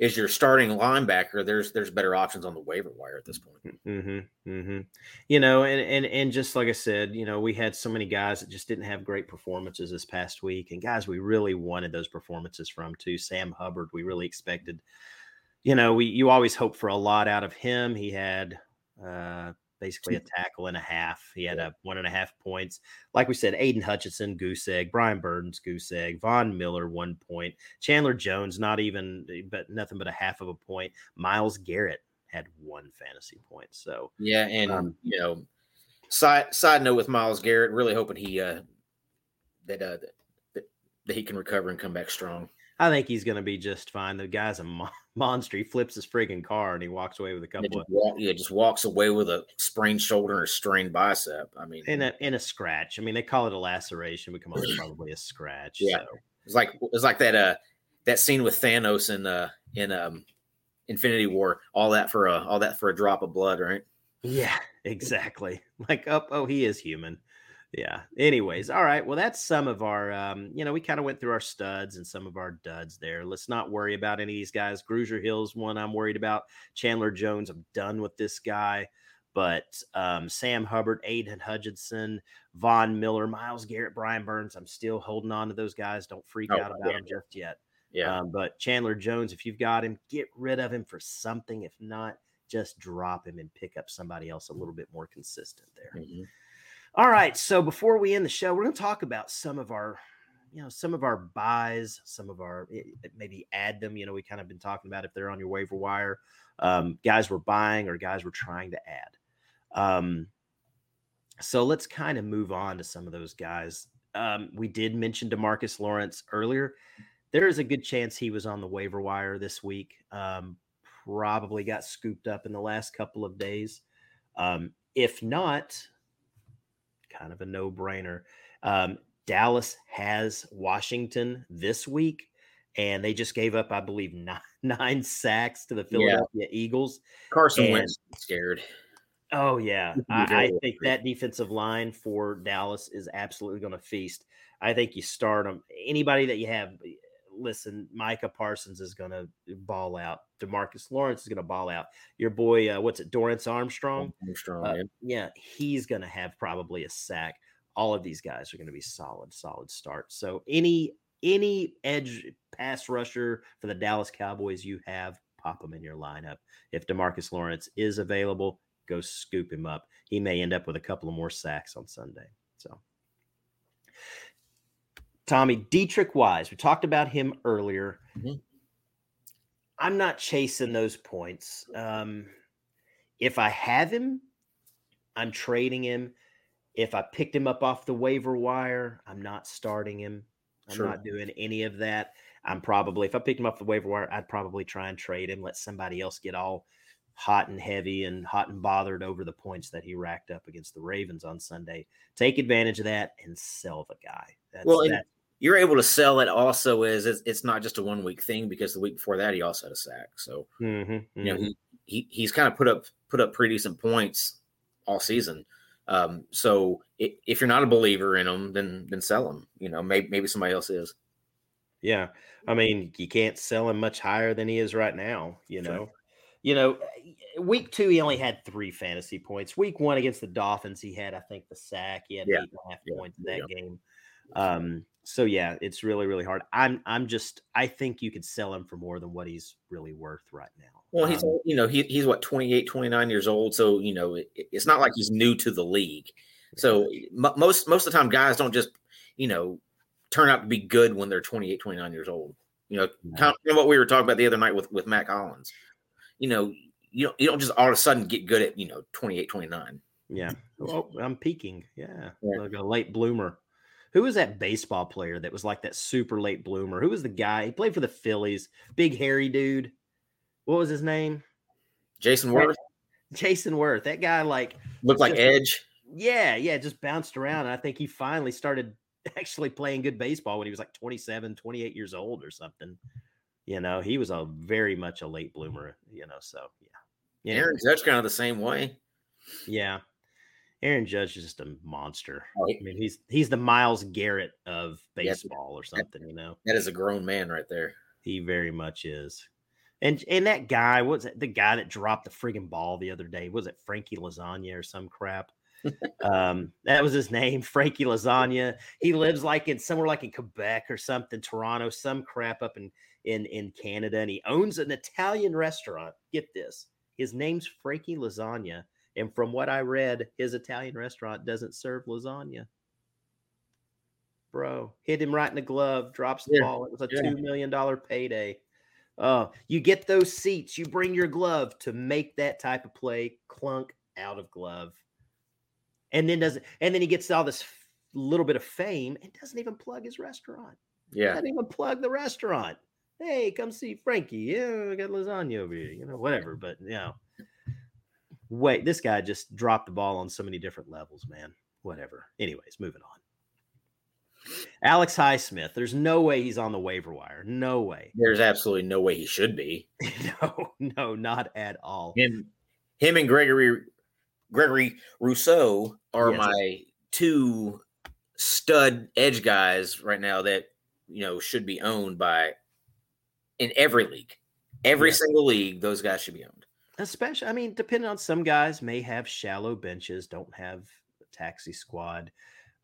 is your starting linebacker, there's there's better options on the waiver wire at this point. Mm-hmm, mm-hmm. You know, and and and just like I said, you know, we had so many guys that just didn't have great performances this past week, and guys we really wanted those performances from too. Sam Hubbard, we really expected. You know, we you always hope for a lot out of him. He had uh, basically a tackle and a half. He had a one and a half points. Like we said, Aidan Hutchinson, goose egg, Brian Burns, goose egg, Von Miller, one point, Chandler Jones, not even, but nothing but a half of a point. Myles Garrett had one fantasy point. So, yeah. And, um, you know, side, side note with Myles Garrett, really hoping he, uh, that, uh, that, that he can recover and come back strong. I think he's going to be just fine. The guy's a monster. He flips his freaking car and he walks away with a couple yeah, of walk, yeah, just walks away with a sprained shoulder and a strained bicep. I mean, in a in a scratch. I mean, they call it a laceration. We come up with probably a scratch. Yeah, so. it's like it's like that uh that scene with Thanos in uh in um Infinity War. All that for a all that for a drop of blood, right? Yeah, exactly. Like, oh, oh, he is human yeah. Anyways, all right. Well, that's some of our, um, you know, we kind of went through our studs and some of our duds there. Let's not worry about any of these guys. Grugier Hill's one I'm worried about. Chandler Jones, I'm done with this guy. But um, Sam Hubbard, Aidan Hutchinson, Von Miller, Myles Garrett, Brian Burns, I'm still holding on to those guys. Don't freak oh, out about yeah. them just yet. Yeah. Um, but Chandler Jones, if you've got him, get rid of him for something. If not, just drop him and pick up somebody else a little bit more consistent there. Mm-hmm. All right. So before we end the show, we're going to talk about some of our, you know, some of our buys, some of our eh, eh, maybe add them. You know, we kind of been talking about if they're on your waiver wire, um, guys we're buying or guys we're trying to add. Um, so let's kind of move on to some of those guys. Um, we did mention Demarcus Lawrence earlier. There is a good chance he was on the waiver wire this week. Um, probably got scooped up in the last couple of days. Um, if not, kind of a no brainer. Um, Dallas has Washington this week, and they just gave up, I believe, nine, nine sacks to the Philadelphia yeah. Eagles. Carson and, Wentz scared. Oh yeah, I, I, think that defensive line for Dallas is absolutely going to feast. I think you start them. Anybody that you have, listen, Micah Parsons is going to ball out. Demarcus Lawrence is going to ball out. Your boy, uh, what's it, Dorance Armstrong? Armstrong, uh, yeah. he's going to have probably a sack. All of these guys are going to be solid, solid start. So any any edge pass rusher for the Dallas Cowboys you have, pop them in your lineup. If Demarcus Lawrence is available, go scoop him up. He may end up with a couple of more sacks on Sunday. So Tommy Deatrich Wise. We talked about him earlier. Mm-hmm. I'm not chasing those points. Um, if I have him, I'm trading him. If I picked him up off the waiver wire, I'm not starting him. I'm sure. not doing any of that. I'm probably, if I picked him up the waiver wire, I'd probably try and trade him, let somebody else get all hot and heavy and hot and bothered over the points that he racked up against the Ravens on Sunday. Take advantage of that and sell the guy. That's, well, that's you're able to sell it also is it's, it's, not just a one week thing because the week before that he also had a sack. So mm-hmm, mm-hmm. you know he, he he's kind of put up put up pretty decent points all season. Um, so it, if you're not a believer in him, then then sell him. You know, maybe maybe somebody else is. Yeah, I mean you can't sell him much higher than he is right now. You know, you know, week two he only had three fantasy points. Week one against the Dolphins, he had I think the sack. He had Yeah. eight and a half Yeah. points in that Yeah. game. Um, so yeah, it's really really hard. I'm I'm just I think you could sell him for more than what he's really worth right now. Well, he's Um, you know he, he's what 28, 29 years old, so you know it, it's not like he's new to the league. So mo most most of the time, guys don't just you know turn out to be good when they're 28, 29 years old. You know, No. kind of what we were talking about the other night with with Matt Collins. You know, you don't you don't just all of a sudden get good at you know 28, 29. Yeah. Oh, I'm peaking. Yeah. Yeah. Like a late bloomer. Who was that baseball player that was like that super late bloomer? Who was the guy? He played for the Phillies. Big hairy dude. What was his name? Jayson Werth Jayson Werth. That guy, like, looked like Just- Edge. yeah, yeah, just bounced around. And I think he finally started actually playing good baseball when he was like 27, 28 years old or something. You know, he was a very much a late bloomer, you know. So yeah. Aaron Judge kind of the same way. Yeah. Aaron Judge is just a monster. Oh, I mean, he's he's the Myles Garrett of Yes. baseball or something, you know. That is a grown man right there. He very much is. And and that guy, what's it, the guy that dropped the friggin' ball the other day? Was it Frankie Lasagna or some crap? um, that was his name, Frankie Lasagna. He lives like in somewhere like in Quebec or something, Toronto, some crap up in in in Canada, and he owns an Italian restaurant. Get this, his name's Frankie Lasagna, and from what I read, his Italian restaurant doesn't serve lasagna. Bro, hit him right in the glove, drops the Yeah, ball. It was a yeah. two million dollar payday. Uh, you get those seats, you bring your glove to make that type of play clunk out of glove. And then does and then he gets all this f- little bit of fame and doesn't even plug his restaurant. Yeah. Doesn't even plug the restaurant. Hey, come see Frankie. Yeah, I got lasagna over here. You know, whatever. But you know, wait, this guy just dropped the ball on so many different levels, man. Whatever. Anyways, moving on. Alex Highsmith. There's no way he's on the waiver wire. No way. There's absolutely no way he should be. no, no, not at all. Him, him, and Gregory Gregory Rousseau are Yes. my two stud edge guys right now that you know should be owned by in every league. Every Yeah. single league, those guys should be owned. Especially i mean depending on some guys may have shallow benches don't have a taxi squad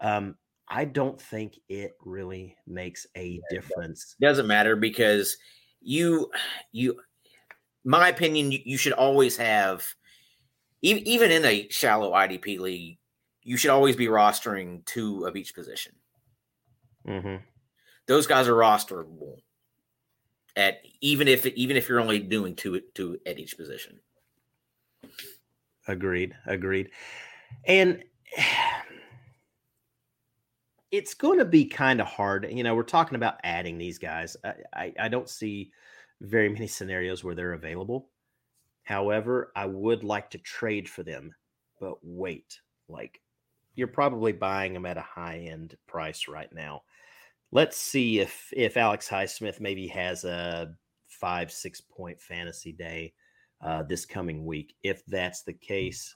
um i don't think it really makes a difference Doesn't matter because you you my opinion you, you should always have e- even in a shallow IDP league, you should always be rostering two of each position. mm-hmm. those guys are rosterable at even if even if you're only doing two two at each position. Agreed agreed. And it's going to be kind of hard you know we're talking about adding these guys. I, I i don't see very many scenarios where they're available. However i would like to trade for them but wait like you're probably buying them at a high end price right now. Let's see if if alex highsmith maybe has a five six point fantasy day uh, this coming week. If that's the case,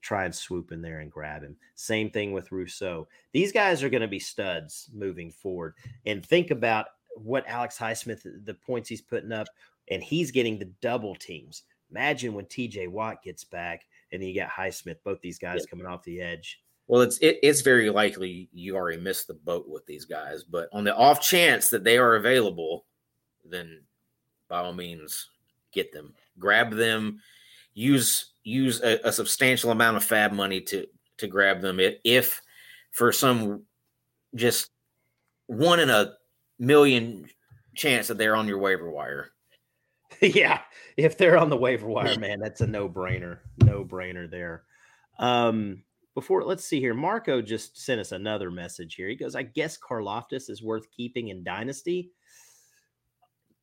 try and swoop in there and grab him. Same thing with Rousseau. These guys are going to be studs moving forward. And think about what Alex Highsmith, the points he's putting up, and he's getting the double teams. Imagine when TJ Watt gets back and you got Highsmith, both these guys coming off the edge. Well, it's it, it's very likely you already missed the boat with these guys, but on the off chance that they are available, then by all means get them, grab them, use use a, a substantial amount of fab money to to grab them. If, if for some just one in a million chance that they're on your waiver wire. yeah, if they're on the waiver wire, man, that's a no-brainer. No-brainer there. Um, before let's see here. Marco just sent us another message here. He goes, I guess Karlaftis is worth keeping in Dynasty.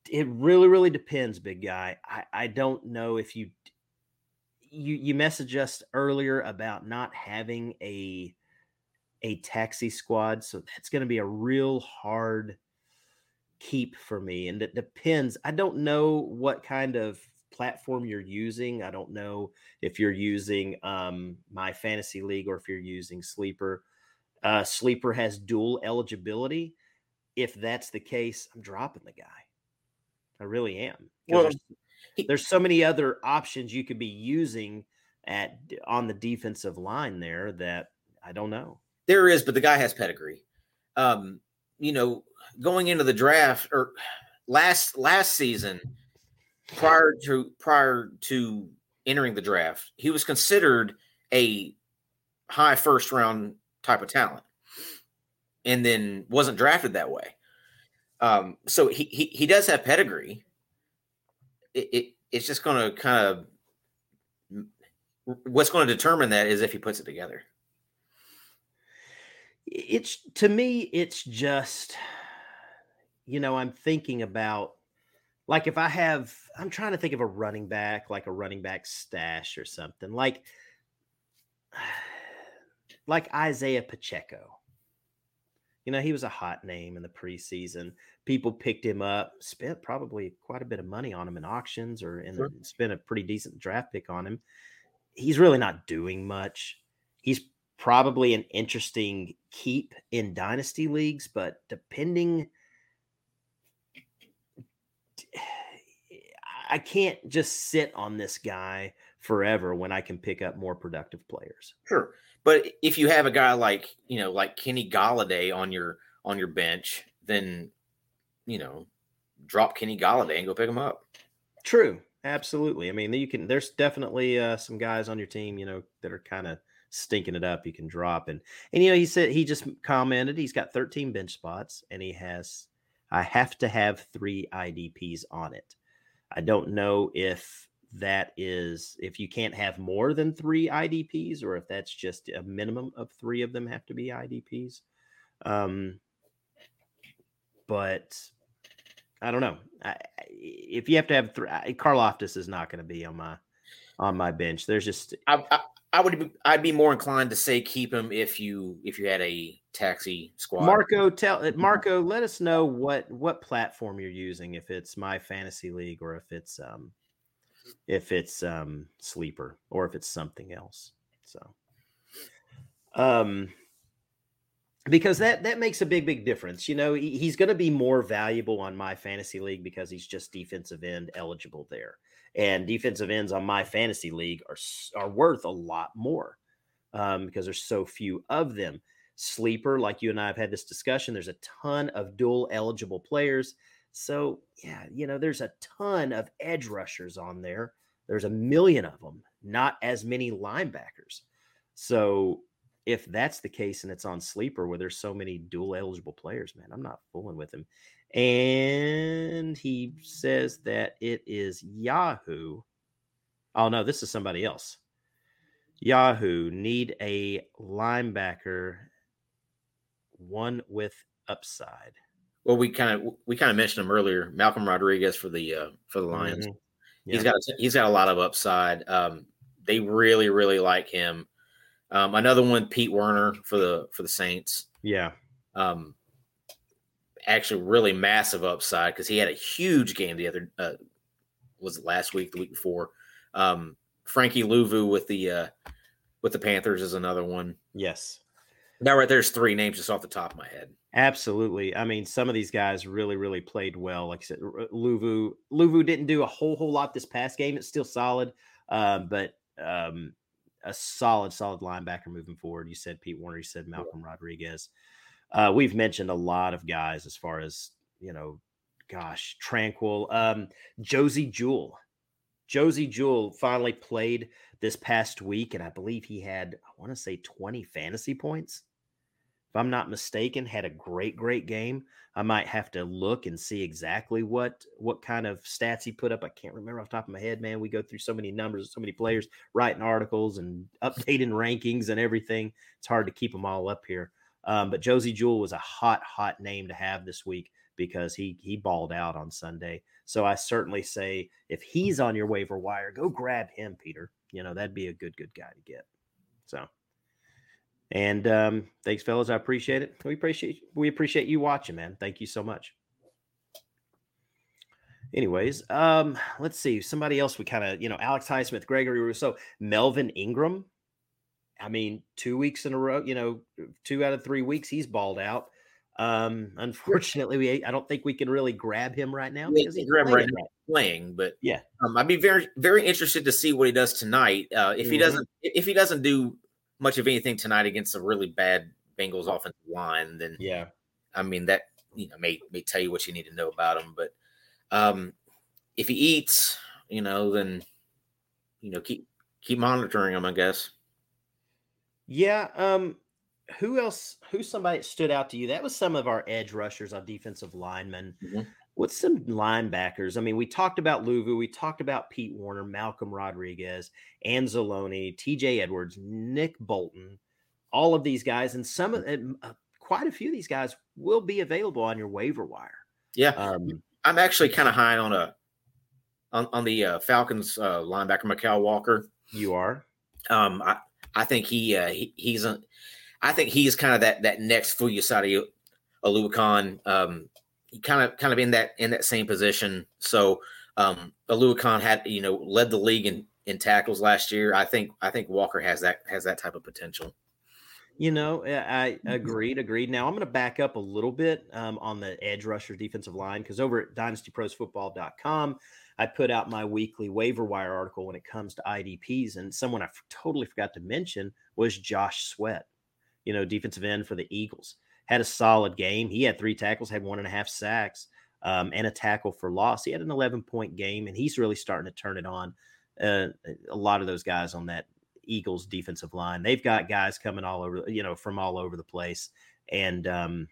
It really, really depends, big guy. I, I don't know if you you you messaged us earlier about not having a a taxi squad, so that's going to be a real hard keep for me and it depends. I don't know what kind of platform you're using. I don't know if you're using um my fantasy league or if you're using sleeper. Uh sleeper has dual eligibility. If that's the case i'm dropping the guy i really am. Well, there's- there's so many other options you could be using at on the defensive line there that I don't know. There is, but the guy has pedigree. Um, you know, going into the draft or last last season, prior to prior to entering the draft, he was considered a high first round type of talent, and then wasn't drafted that way. Um, so he, he he does have pedigree. It, it it's just going to kind of what's going to determine that is if he puts it together. It's to me, it's just you know, I'm thinking about like if I have, I'm trying to think of a running back, like a running back stash or something, like like Isaiah Pacheco. You know, he was a hot name in the preseason. People picked him up, spent probably quite a bit of money on him in auctions or in sure. spent a pretty decent draft pick on him. He's really not doing much. He's probably an interesting keep in dynasty leagues, but depending I can't just sit on this guy forever when I can pick up more productive players. Sure. But if you have a guy like, you know, like Kenny Golladay on your on your bench, then you know, drop Kenny Golladay and go pick him up. True. Absolutely. I mean, you can there's definitely uh, some guys on your team, you know, that are kind of stinking it up you can drop and and you know he said he just commented he's got 13 bench spots and he has I have to have 3 IDPs on it. I don't know if that is if you can't have more than three IDPs or if that's just a minimum of three of them have to be IDPs. Um, but I don't know. I, if you have to have three, Karlaftis is not going to be on my on my bench. There's just I, I, I would be, I'd be more inclined to say keep him if you if you had a taxi squad. Marco, tell uh, Marco, let us know what what platform you're using. If it's my fantasy league or if it's um if it's um sleeper or if it's something else. So um because that that makes a big big difference. You know, he, he's going to be more valuable on my fantasy league because he's just defensive end eligible there and defensive ends on my fantasy league are are worth a lot more um, because there's so few of them. Sleeper, like you and I have had this discussion, there's a ton of dual eligible players. So yeah, you know, there's a ton of edge rushers on there. There's a million of them, not as many linebackers. So if that's the case and it's on sleeper where there's so many dual eligible players, man, I'm not fooling with him. And he says that it is Yahoo. Oh, no, this is somebody else. Yahoo need a linebacker, one with upside. Well, we kind of we kind of mentioned him earlier, Malcolm Rodriguez for the uh, for the Lions. Mm-hmm. Yeah. He's got he's got a lot of upside. Um, they really really like him. Um, another one, Pete Werner for the for the Saints. Yeah. Um, actually really massive upside because he had a huge game the other uh, was it last week, the week before. Um, Frankie Luvu with the uh, with the Panthers is another one. Yes. Now right there's three names just off the top of my head. Absolutely. I mean, some of these guys really, really played well. Like I said, Luvu, Luvu didn't do a whole whole lot this past game. It's still solid, um, but um, a solid, solid linebacker moving forward. You said Pete Werner. You said Malcolm yeah. Rodriguez. Uh, we've mentioned a lot of guys as far as you know. Gosh, Tranquill. Um, Josey Jewell. Josey Jewell finally played this past week, and I believe he had, I want to say, 20 fantasy points. If I'm not mistaken, had a great, great game. I might have to look and see exactly what what kind of stats he put up. I can't remember off top of my head, man. We go through so many numbers, so many players, writing articles and updating rankings and everything. It's hard to keep them all up here. Um, but Josey Jewell was a hot, hot name to have this week because he he balled out on Sunday. So I certainly say if he's on your waiver wire, go grab him, Peter. You know that'd be a good good guy to get. So, and um, thanks, fellas. I appreciate it. We appreciate we appreciate you watching, man. Thank you so much. Anyways, um, let's see. Somebody else we kind of, you know, Alex Highsmith, Gregory Rousseau, Melvin Ingram I mean, two weeks in a row, you know, two out of three weeks he's balled out. Um, unfortunately, we I don't think we can really grab him right now because he's grab right playing now. playing, but Yeah. um, I'd be very very interested to see what he does tonight. Uh, if he Mhm. doesn't if he doesn't do much of anything tonight against a really bad Bengals offensive line, then Yeah. I mean that you know may may tell you what you need to know about him. But um, if he eats, you know, then you know keep keep monitoring him. I guess. Yeah. Um, who else? Who's somebody that stood out to you? That was some of our edge rushers, our defensive linemen. Mhm. What's some linebackers? I mean, we talked about Luvu, we talked about Pete Werner, Malcolm Rodriguez, Anzalone, TJ Edwards, Nick Bolton, all of these guys, and some of uh, quite a few of these guys will be available on your waiver wire. Yeah, Um, I'm actually kind of high on a on, on the uh, Falcons uh, linebacker Mykal Walker. you are. Um, I I think he, uh, he he's a, I think he's kind of that that next Foyesade Oluokun. Um, kind of kind of in that in that same position. So um, Oluokun had you know led the league in in tackles last year. I think I think Walker has that has that type of potential. You know, I I agreed, agreed. Now I'm going to back up a little bit um, on the edge rusher defensive line because over at dynastyprosfootball.com, I put out my weekly waiver wire article when it comes to IDPs. And someone I f- totally forgot to mention was Josh Sweat, you know, defensive end for the Eagles. Had a solid game. He had three tackles, had one and a half sacks, um, and a tackle for loss. He had an 11 point game, and he's really starting to turn it on. Uh, a lot of those guys on that Eagles defensive line. They've got guys coming all over, you know, from all over the place. And um,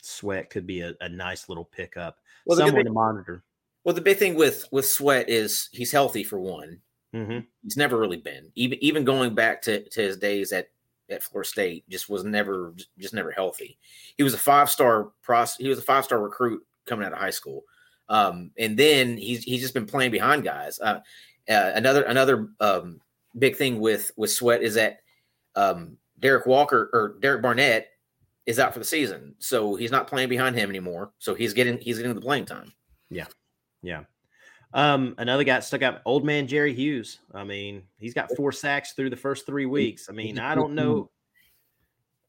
Sweat could be a, a nice little pickup. Well, the Someone thing- to monitor. Well, the big thing with with Sweat is he's healthy for one. hmm He's never really been even even going back to, to his days at at Florida State. Just was never just never healthy. He was a five star pros. He was a five star recruit coming out of high school, um, and then he's he's just been playing behind guys. Uh, uh, another another um, big thing with with Sweat is that um, Derek Walker or Derek Barnett is out for the season, so he's not playing behind him anymore. So he's getting he's getting the playing time. Yeah, yeah. Um, another guy stuck out, old man Jerry Hughes. I mean, he's got four sacks through the first three weeks. I mean, I don't know.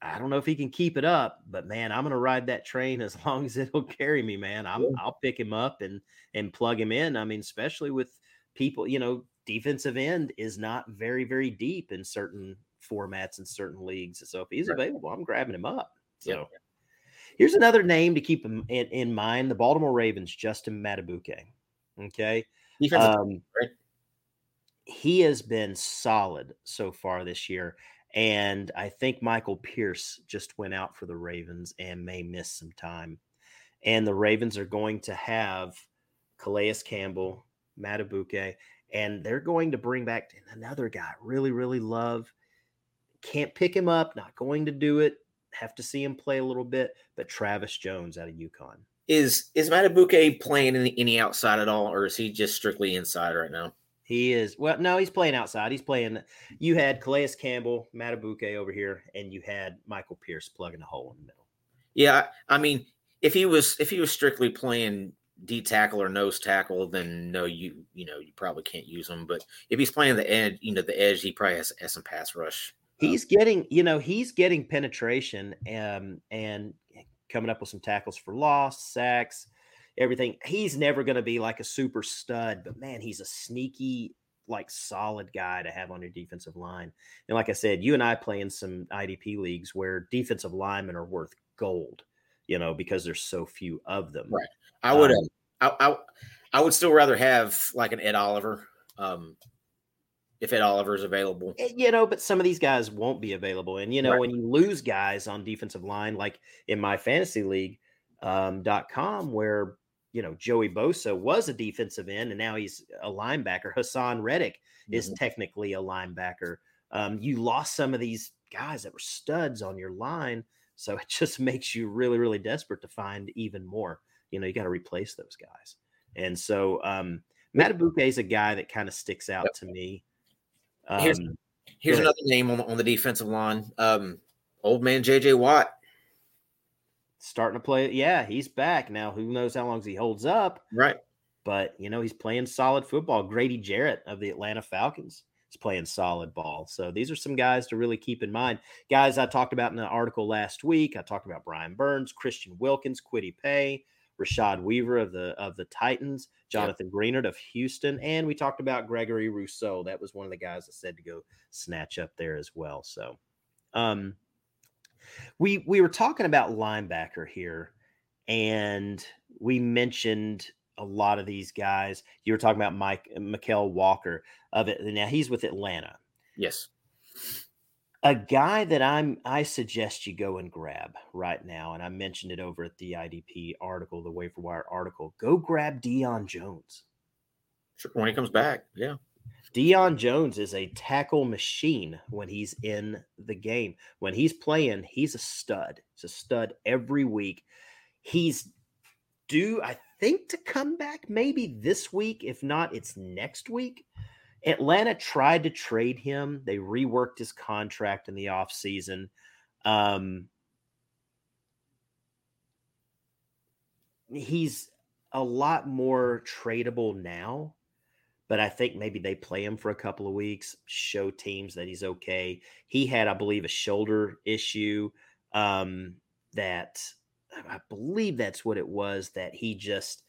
I don't know if he can keep it up, but man, I'm gonna ride that train as long as it'll carry me, man. I'm Yeah. I'll pick him up and and plug him in. I mean, especially with people, you know, defensive end is not very, very deep in certain formats and certain leagues. So if he's available, I'm grabbing him up. So here's another name to keep in, in, in mind: the Baltimore Ravens, Justin Madubuike. Okay, um, he has been solid so far this year. And I think Michael Pierce just went out for the Ravens and may miss some time. And the Ravens are going to have Calais Campbell, Madubuike, and they're going to bring back another guy really, really love. Can't pick him up, not going to do it. Have to see him play a little bit, but Travis Jones out of UConn. Is is Madubuike playing any, any outside at all, or is he just strictly inside right now? He is well, no, he's playing outside. He's playing. You had Calais Campbell, Madubuike over here, and you had Michael Pierce plugging a hole in the middle. Yeah, I mean, if he was if he was strictly playing D tackle or nose tackle, then no, you you know you probably can't use him. But if he's playing the edge, you know the edge, he probably has, has some pass rush. He's getting, you know, he's getting penetration um, and coming up with some tackles for loss, sacks, everything. He's never going to be like a super stud, but man, he's a sneaky, like solid guy to have on your defensive line. And like I said, you and I play in some IDP leagues where defensive linemen are worth gold, you know, because there's so few of them. Right. I would Um, I, I I would still rather have like an Ed Oliver, um, if Ed Oliver is available. Eh, you know, but some of these guys won't be available. And you know, Right. when you lose guys on defensive line, like in my fantasy league um, dot com, where you know Joey Bosa was a defensive end and now he's a linebacker. Haason Reddick is Mhm. technically a linebacker. Um, you lost some of these guys that were studs on your line, so it just makes you really, really desperate to find even more. You know, you got to replace those guys. And so, um, Madubuike is a guy that kind of sticks out Yep. to me. Here's- Um, Here's ahead. another name on the, on the defensive line. Um, old man JJ Watt. starting to play. Yeah, he's back now. Who knows how long he holds up? Right. But you know, he's playing solid football. Grady Jarrett of the Atlanta Falcons is playing solid ball. So these are some guys to really keep in mind. Guys I talked about in the article last week. I talked about Brian Burns, Christian Wilkins, Kwity Paye, Rashad Weaver of the of the Titans, Jonathan yep. Greenard of Houston, and we talked about Gregory Rousseau. That was one of the guys that said to go snatch up there as well. So um we we were talking about linebacker here, and we mentioned a lot of these guys. You were talking about Mike Mykal Walker of it. Now he's with Atlanta. Yes. A guy that I'm I suggest you go and grab right now, and I mentioned it over at the IDP article, the waiver wire article. Go grab Deion Jones. Sure, when he comes back, yeah. Deion Jones is a tackle machine when he's in the game. When he's playing, he's a stud. He's a stud every week. He's due, I think, to come back maybe this week. If not, it's next week. Atlanta tried to trade him. They reworked his contract in the offseason. Um, he's a lot more tradable now but I think maybe they play him for a couple of weeks, show teams that he's okay. He had, I believe, a shoulder issue um, that I believe that's what it was that he just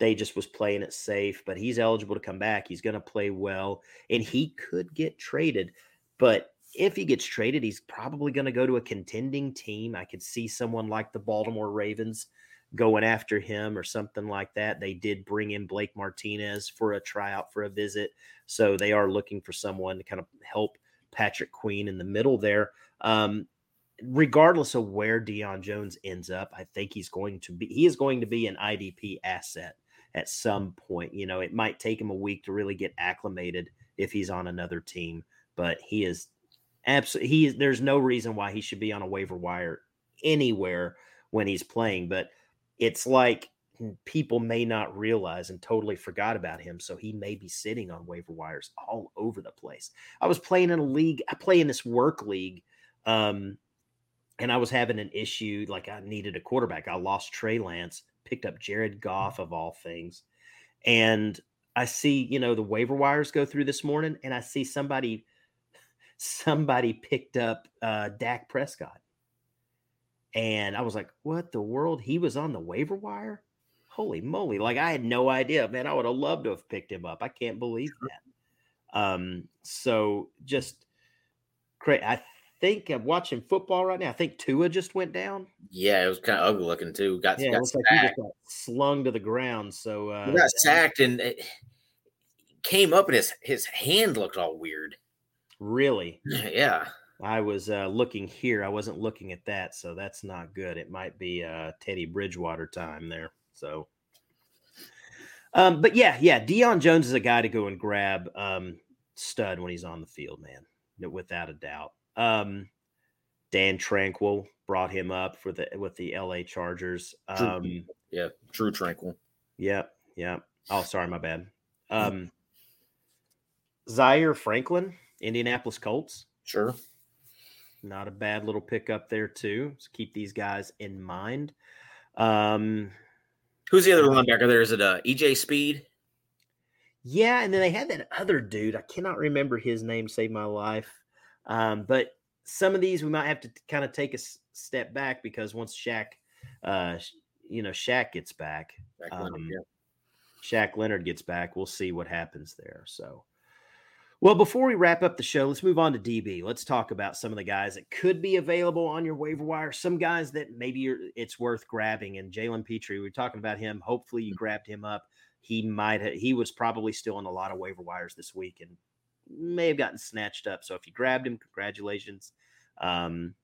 they just was playing it safe, but he's eligible to come back. He's going to play well, and he could get traded. But if he gets traded, he's probably going to go to a contending team. I could see someone like the Baltimore Ravens going after him or something like that. They did bring in Blake Martinez for a tryout for a visit. So they are looking for someone to kind of help Patrick Queen in the middle there. Um, regardless of where Deion Jones ends up, I think he's going to be he is going to be an IDP asset at some point. You know, it might take him a week to really get acclimated if he's on another team, but he is absolutely he is there's no reason why he should be on a waiver wire anywhere when he's playing. But it's like people may not realize and totally forgot about him. So he may be sitting on waiver wires all over the place. I was playing in a league, I play in this work league. Um, and I was having an issue, like I needed a quarterback. I lost Trey Lance, picked up Jared Goff of all things. And I see, you know, the waiver wires go through this morning, and I see somebody somebody picked up uh Dak Prescott. And I was like, what the world? He was on the waiver wire? Holy moly. Like I had no idea, man. I would have loved to have picked him up. I can't believe that. Um, so just great. I think I'm watching football right now. I think Tua just went down. Yeah, it was kind of ugly looking too. Got, yeah, got looks like he just got slung to the ground. So uh, he got sacked and it came up and his his hand looked all weird. Really? Yeah. I was uh, looking here. I wasn't looking at that, so that's not good. It might be uh, Teddy Bridgewater time there. So, um, but yeah, yeah, Deion Jones is a guy to go and grab um, stud when he's on the field, man, without a doubt. Um, Dan Tranquill brought him up for the with the L.A. Chargers. Um, yeah, Drue Tranquill. Yep, yeah, yep. Yeah. Oh, sorry, my bad. Um, Zaire Franklin, Indianapolis Colts. Sure. Not a bad little pickup there too. So keep these guys in mind. Um, Who's the other linebacker there? Is it uh, EJ Speed? Yeah, and then they had that other dude. I cannot remember his name. Save my life. Um, but some of these we might have to kind of take a step back because once Shaq, uh, you know, Shaq gets back, Shaq Leonard, um, yeah. Shaq Leonard gets back, we'll see what happens there. So, well, before we wrap up the show, let's move on to DB. Let's talk about some of the guys that could be available on your waiver wire. Some guys that maybe it's worth grabbing. And Jalen Pitre, we are talking about him. Hopefully, you mm-hmm. grabbed him up. He might have, he was probably still on a lot of waiver wires this week and may have gotten snatched up. So if you grabbed him, congratulations. Um,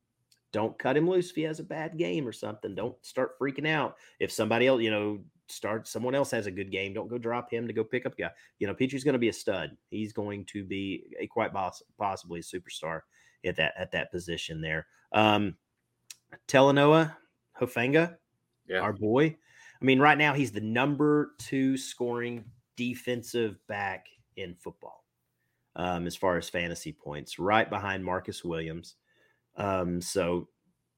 don't cut him loose if he has a bad game or something. Don't start freaking out if somebody else, you know, start someone else has a good game. Don't go drop him to go pick up a guy. You know, Pitre's going to be a stud. He's going to be a quite boss, possibly a superstar at that at that position there. Um Talanoa Hufanga, yeah. our boy. I mean, right now he's the number two scoring defensive back in football um, as far as fantasy points, right behind Marcus Williams. Um, so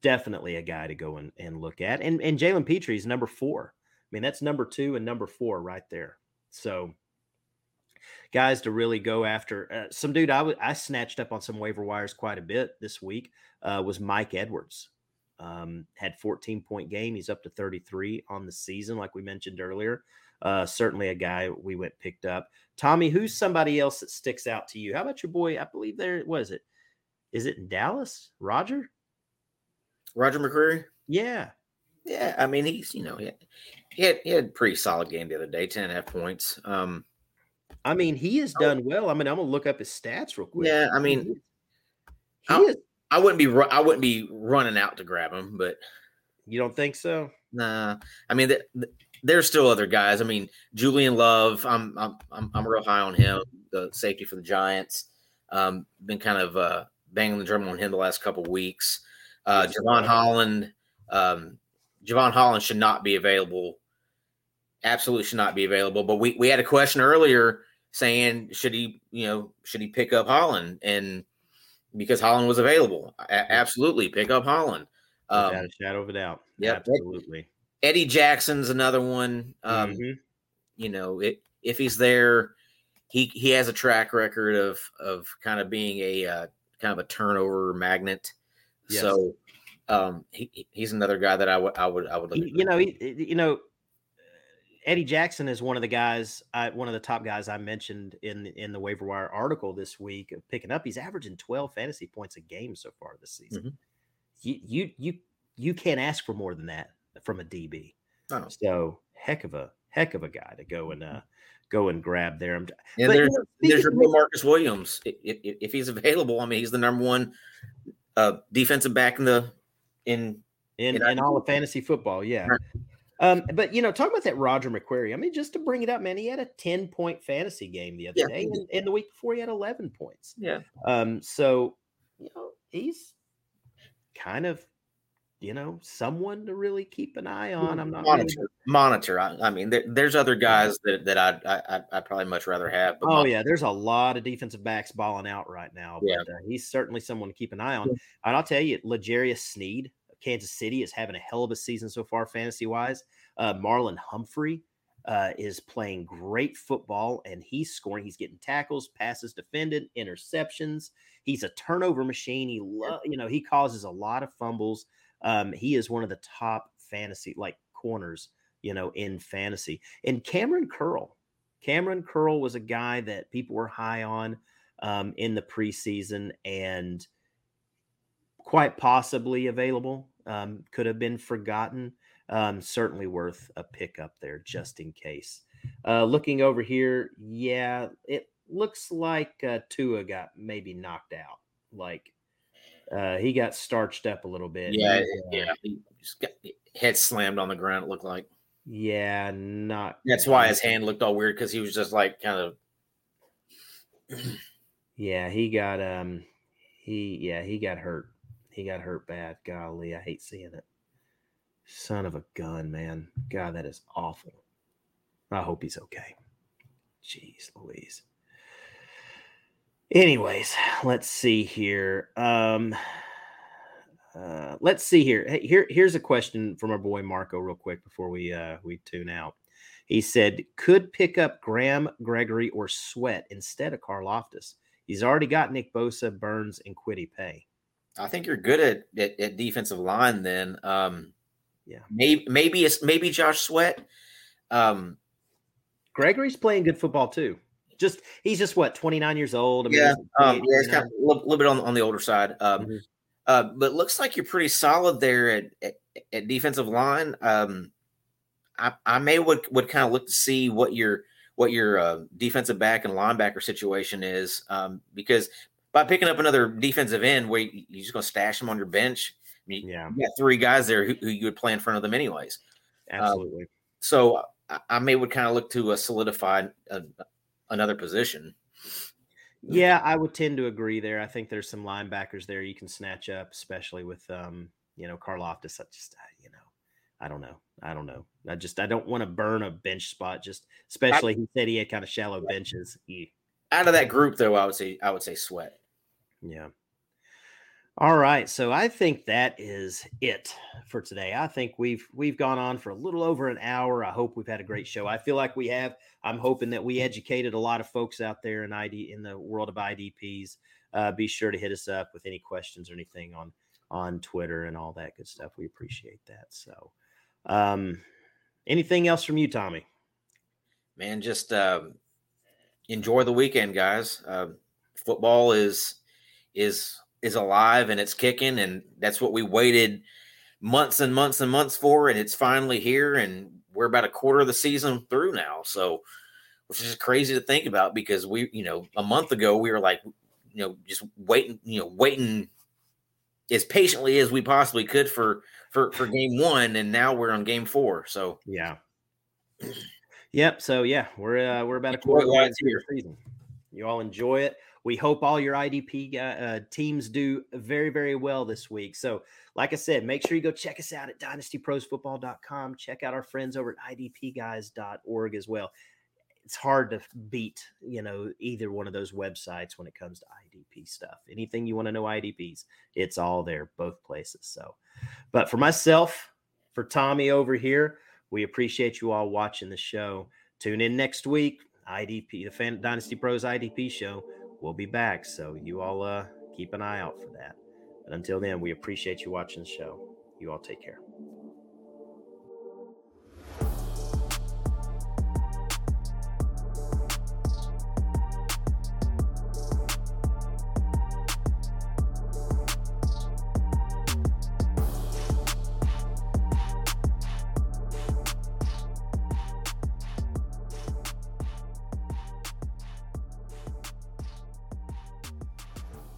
definitely a guy to go and, and look at. And and Jalen Pitre is number four. I mean, that's number two and number four right there. So guys to really go after. Uh, some dude I, w- I snatched up on some waiver wires quite a bit this week uh, was Mike Edwards. Um, had 14 point game. He's up to 33 on the season, like we mentioned earlier. Uh, certainly a guy we went picked up. Tommy, who's somebody else that sticks out to you? How about your boy? I believe there was it. Is it in Dallas? Roger? Roger McCreary? Yeah. Yeah. I mean, he's, you know, he had, he had, he had a pretty solid game the other day, 10 and a half points. Um, I mean, he has done well. I mean, I'm gonna look up his stats real quick. yeah. I mean, he I'll- is. I wouldn't be, I wouldn't be running out to grab him, but You don't think so? Nah, I mean, th- th- there's still other guys. I mean, Julian Love, I'm I'm I'm, I'm real high on him. The safety for the Giants. Um, been kind of uh, banging the drum on him the last couple weeks. Uh, Jevon Holland, um, Jevon Holland should not be available. Absolutely should not be available. But we we had a question earlier saying should he you know should he pick up Holland and because Holland was available, a- absolutely pick up Holland. Um, Without a shadow of a doubt. yep. Absolutely. Eddie Jackson's another one. Um, Mhm. You know, it, if he's there, he he has a track record of of kind of being a uh, kind of a turnover magnet. Yes. So um, he, he's another guy that I would I would I would look. He- you know, he, you know, Eddie Jackson is one of the guys, I, one of the top guys I mentioned in in the waiver wire article this week of picking up. He's averaging 12 fantasy points a game so far this season. Mhm. You you you you can't ask for more than that from a DB. Oh. So heck of a heck of a guy to go and uh go and grab there. I'm, and but, you there's know, there's your of- Marcus Williams if, if, if he's available. I mean, he's the number one uh, defensive back in the in in, You know, in all of fantasy football. Yeah. Right. Um, but you know, talk about that Roger McCreary. I mean, just to bring it up, man, he had a 10 point fantasy game the other Yeah, day, and, and the week before he had 11 points. yeah Um, so you know, he's kind of you know someone to really keep an eye on. I'm not really- monitor monitor. I, I mean, there, there's other guys that that I'd, I I probably much rather have. But Oh mon- yeah, there's a lot of defensive backs balling out right now, but Yeah. uh, he's certainly someone to keep an eye on. And I'll tell you, L'Jarius Sneed, Kansas City, is having a hell of a season so far, fantasy wise. Uh, Marlon Humphrey uh, is playing great football, and he's scoring. He's getting tackles, passes defended, interceptions. He's a turnover machine. He, lo- you know, he causes a lot of fumbles. Um, he is one of the top fantasy like corners, you know, in fantasy. And Kamren Curl, Kamren Curl was a guy that people were high on um, in the preseason and quite possibly available. Um, could have been forgotten. Um, certainly worth a pickup there just in case. Uh, looking over here, yeah, it looks like uh, Tua got maybe knocked out. Like uh, he got starched up a little bit. yeah, uh, yeah. He just got head slammed on the ground. It looked like yeah, not. that's why his hand looked all weird because he was just like kind of Yeah, he got um he yeah, he got hurt. He got hurt bad. Golly, I hate seeing it. Son of a gun, man. God, that is awful. I hope he's okay. Jeez Louise. Anyways, let's see here. Um uh let's see here. Hey, here here's a question from our boy Marco real quick before we uh we tune out. He said, could pick up Graham, Gregory, or Sweat instead of Karlaftis. He's already got Nick Bosa, Burns, and Kwity Paye. I think you're good at, at, at defensive line. Then, um, Yeah. maybe maybe it's maybe Josh Sweat. Um, Gregory's playing good football too. Just he's just what 29 years old. I mean, yeah, he's- um, yeah, it's kind of a little, little bit on, on the older side. Um, Mhm. uh, but looks like you're pretty solid there at, at, at defensive line. Um, I, I may would would kind of look to see what your what your uh, defensive back and linebacker situation is um, because by picking up another defensive end, where you, you're just going to stash them on your bench. I mean, yeah, you got three guys there who, who you would play in front of them anyways. absolutely. So I, I may would kind of look to uh, solidify a, another position. yeah, I would tend to agree there. I think there's some linebackers there you can snatch up, especially with um, you know, Karlaftis. I just you know, I don't know. I don't know. I just I don't want to burn a bench spot. Just especially he said he had kind of shallow benches. He- Out of that group, though, I would say I would say Sweat. Yeah. All right, so I think that is it for today. I think we've we've gone on for a little over an hour. I hope we've had a great show. I feel like we have. I'm hoping that we educated a lot of folks out there in ID in the world of IDPs. Uh, be sure to hit us up with any questions or anything on on Twitter and all that good stuff. We appreciate that. So, um, anything else from you, Tommy? Man, just uh, enjoy the weekend, guys. Uh, football is is is alive and it's kicking, and that's what we waited months and months and months for, and it's finally here, and we're about a quarter of the season through now. So, which is crazy to think about because we, you know, a month ago we were like, you know, just waiting, you know, waiting as patiently as we possibly could for for for game one, and now we're on game four. So yeah, yep. So yeah, we're uh, we're about a quarter of the season. You all enjoy it. We hope all your IDP uh, teams do very, very well this week. So, like I said, make sure you go check us out at dynastyprosfootball.com. Check out our friends over at idpguys.org as well. It's hard to beat, you know, either one of those websites when it comes to IDP stuff. Anything you want to know IDPs, it's all there, both places. So, but for myself, for Tommy over here, we appreciate you all watching the show. Tune in next week. IDP, the Fan Dynasty Pros IDP show we'll be back. So you all uh, keep an eye out for that. But until then, we appreciate you watching the show. You all take care.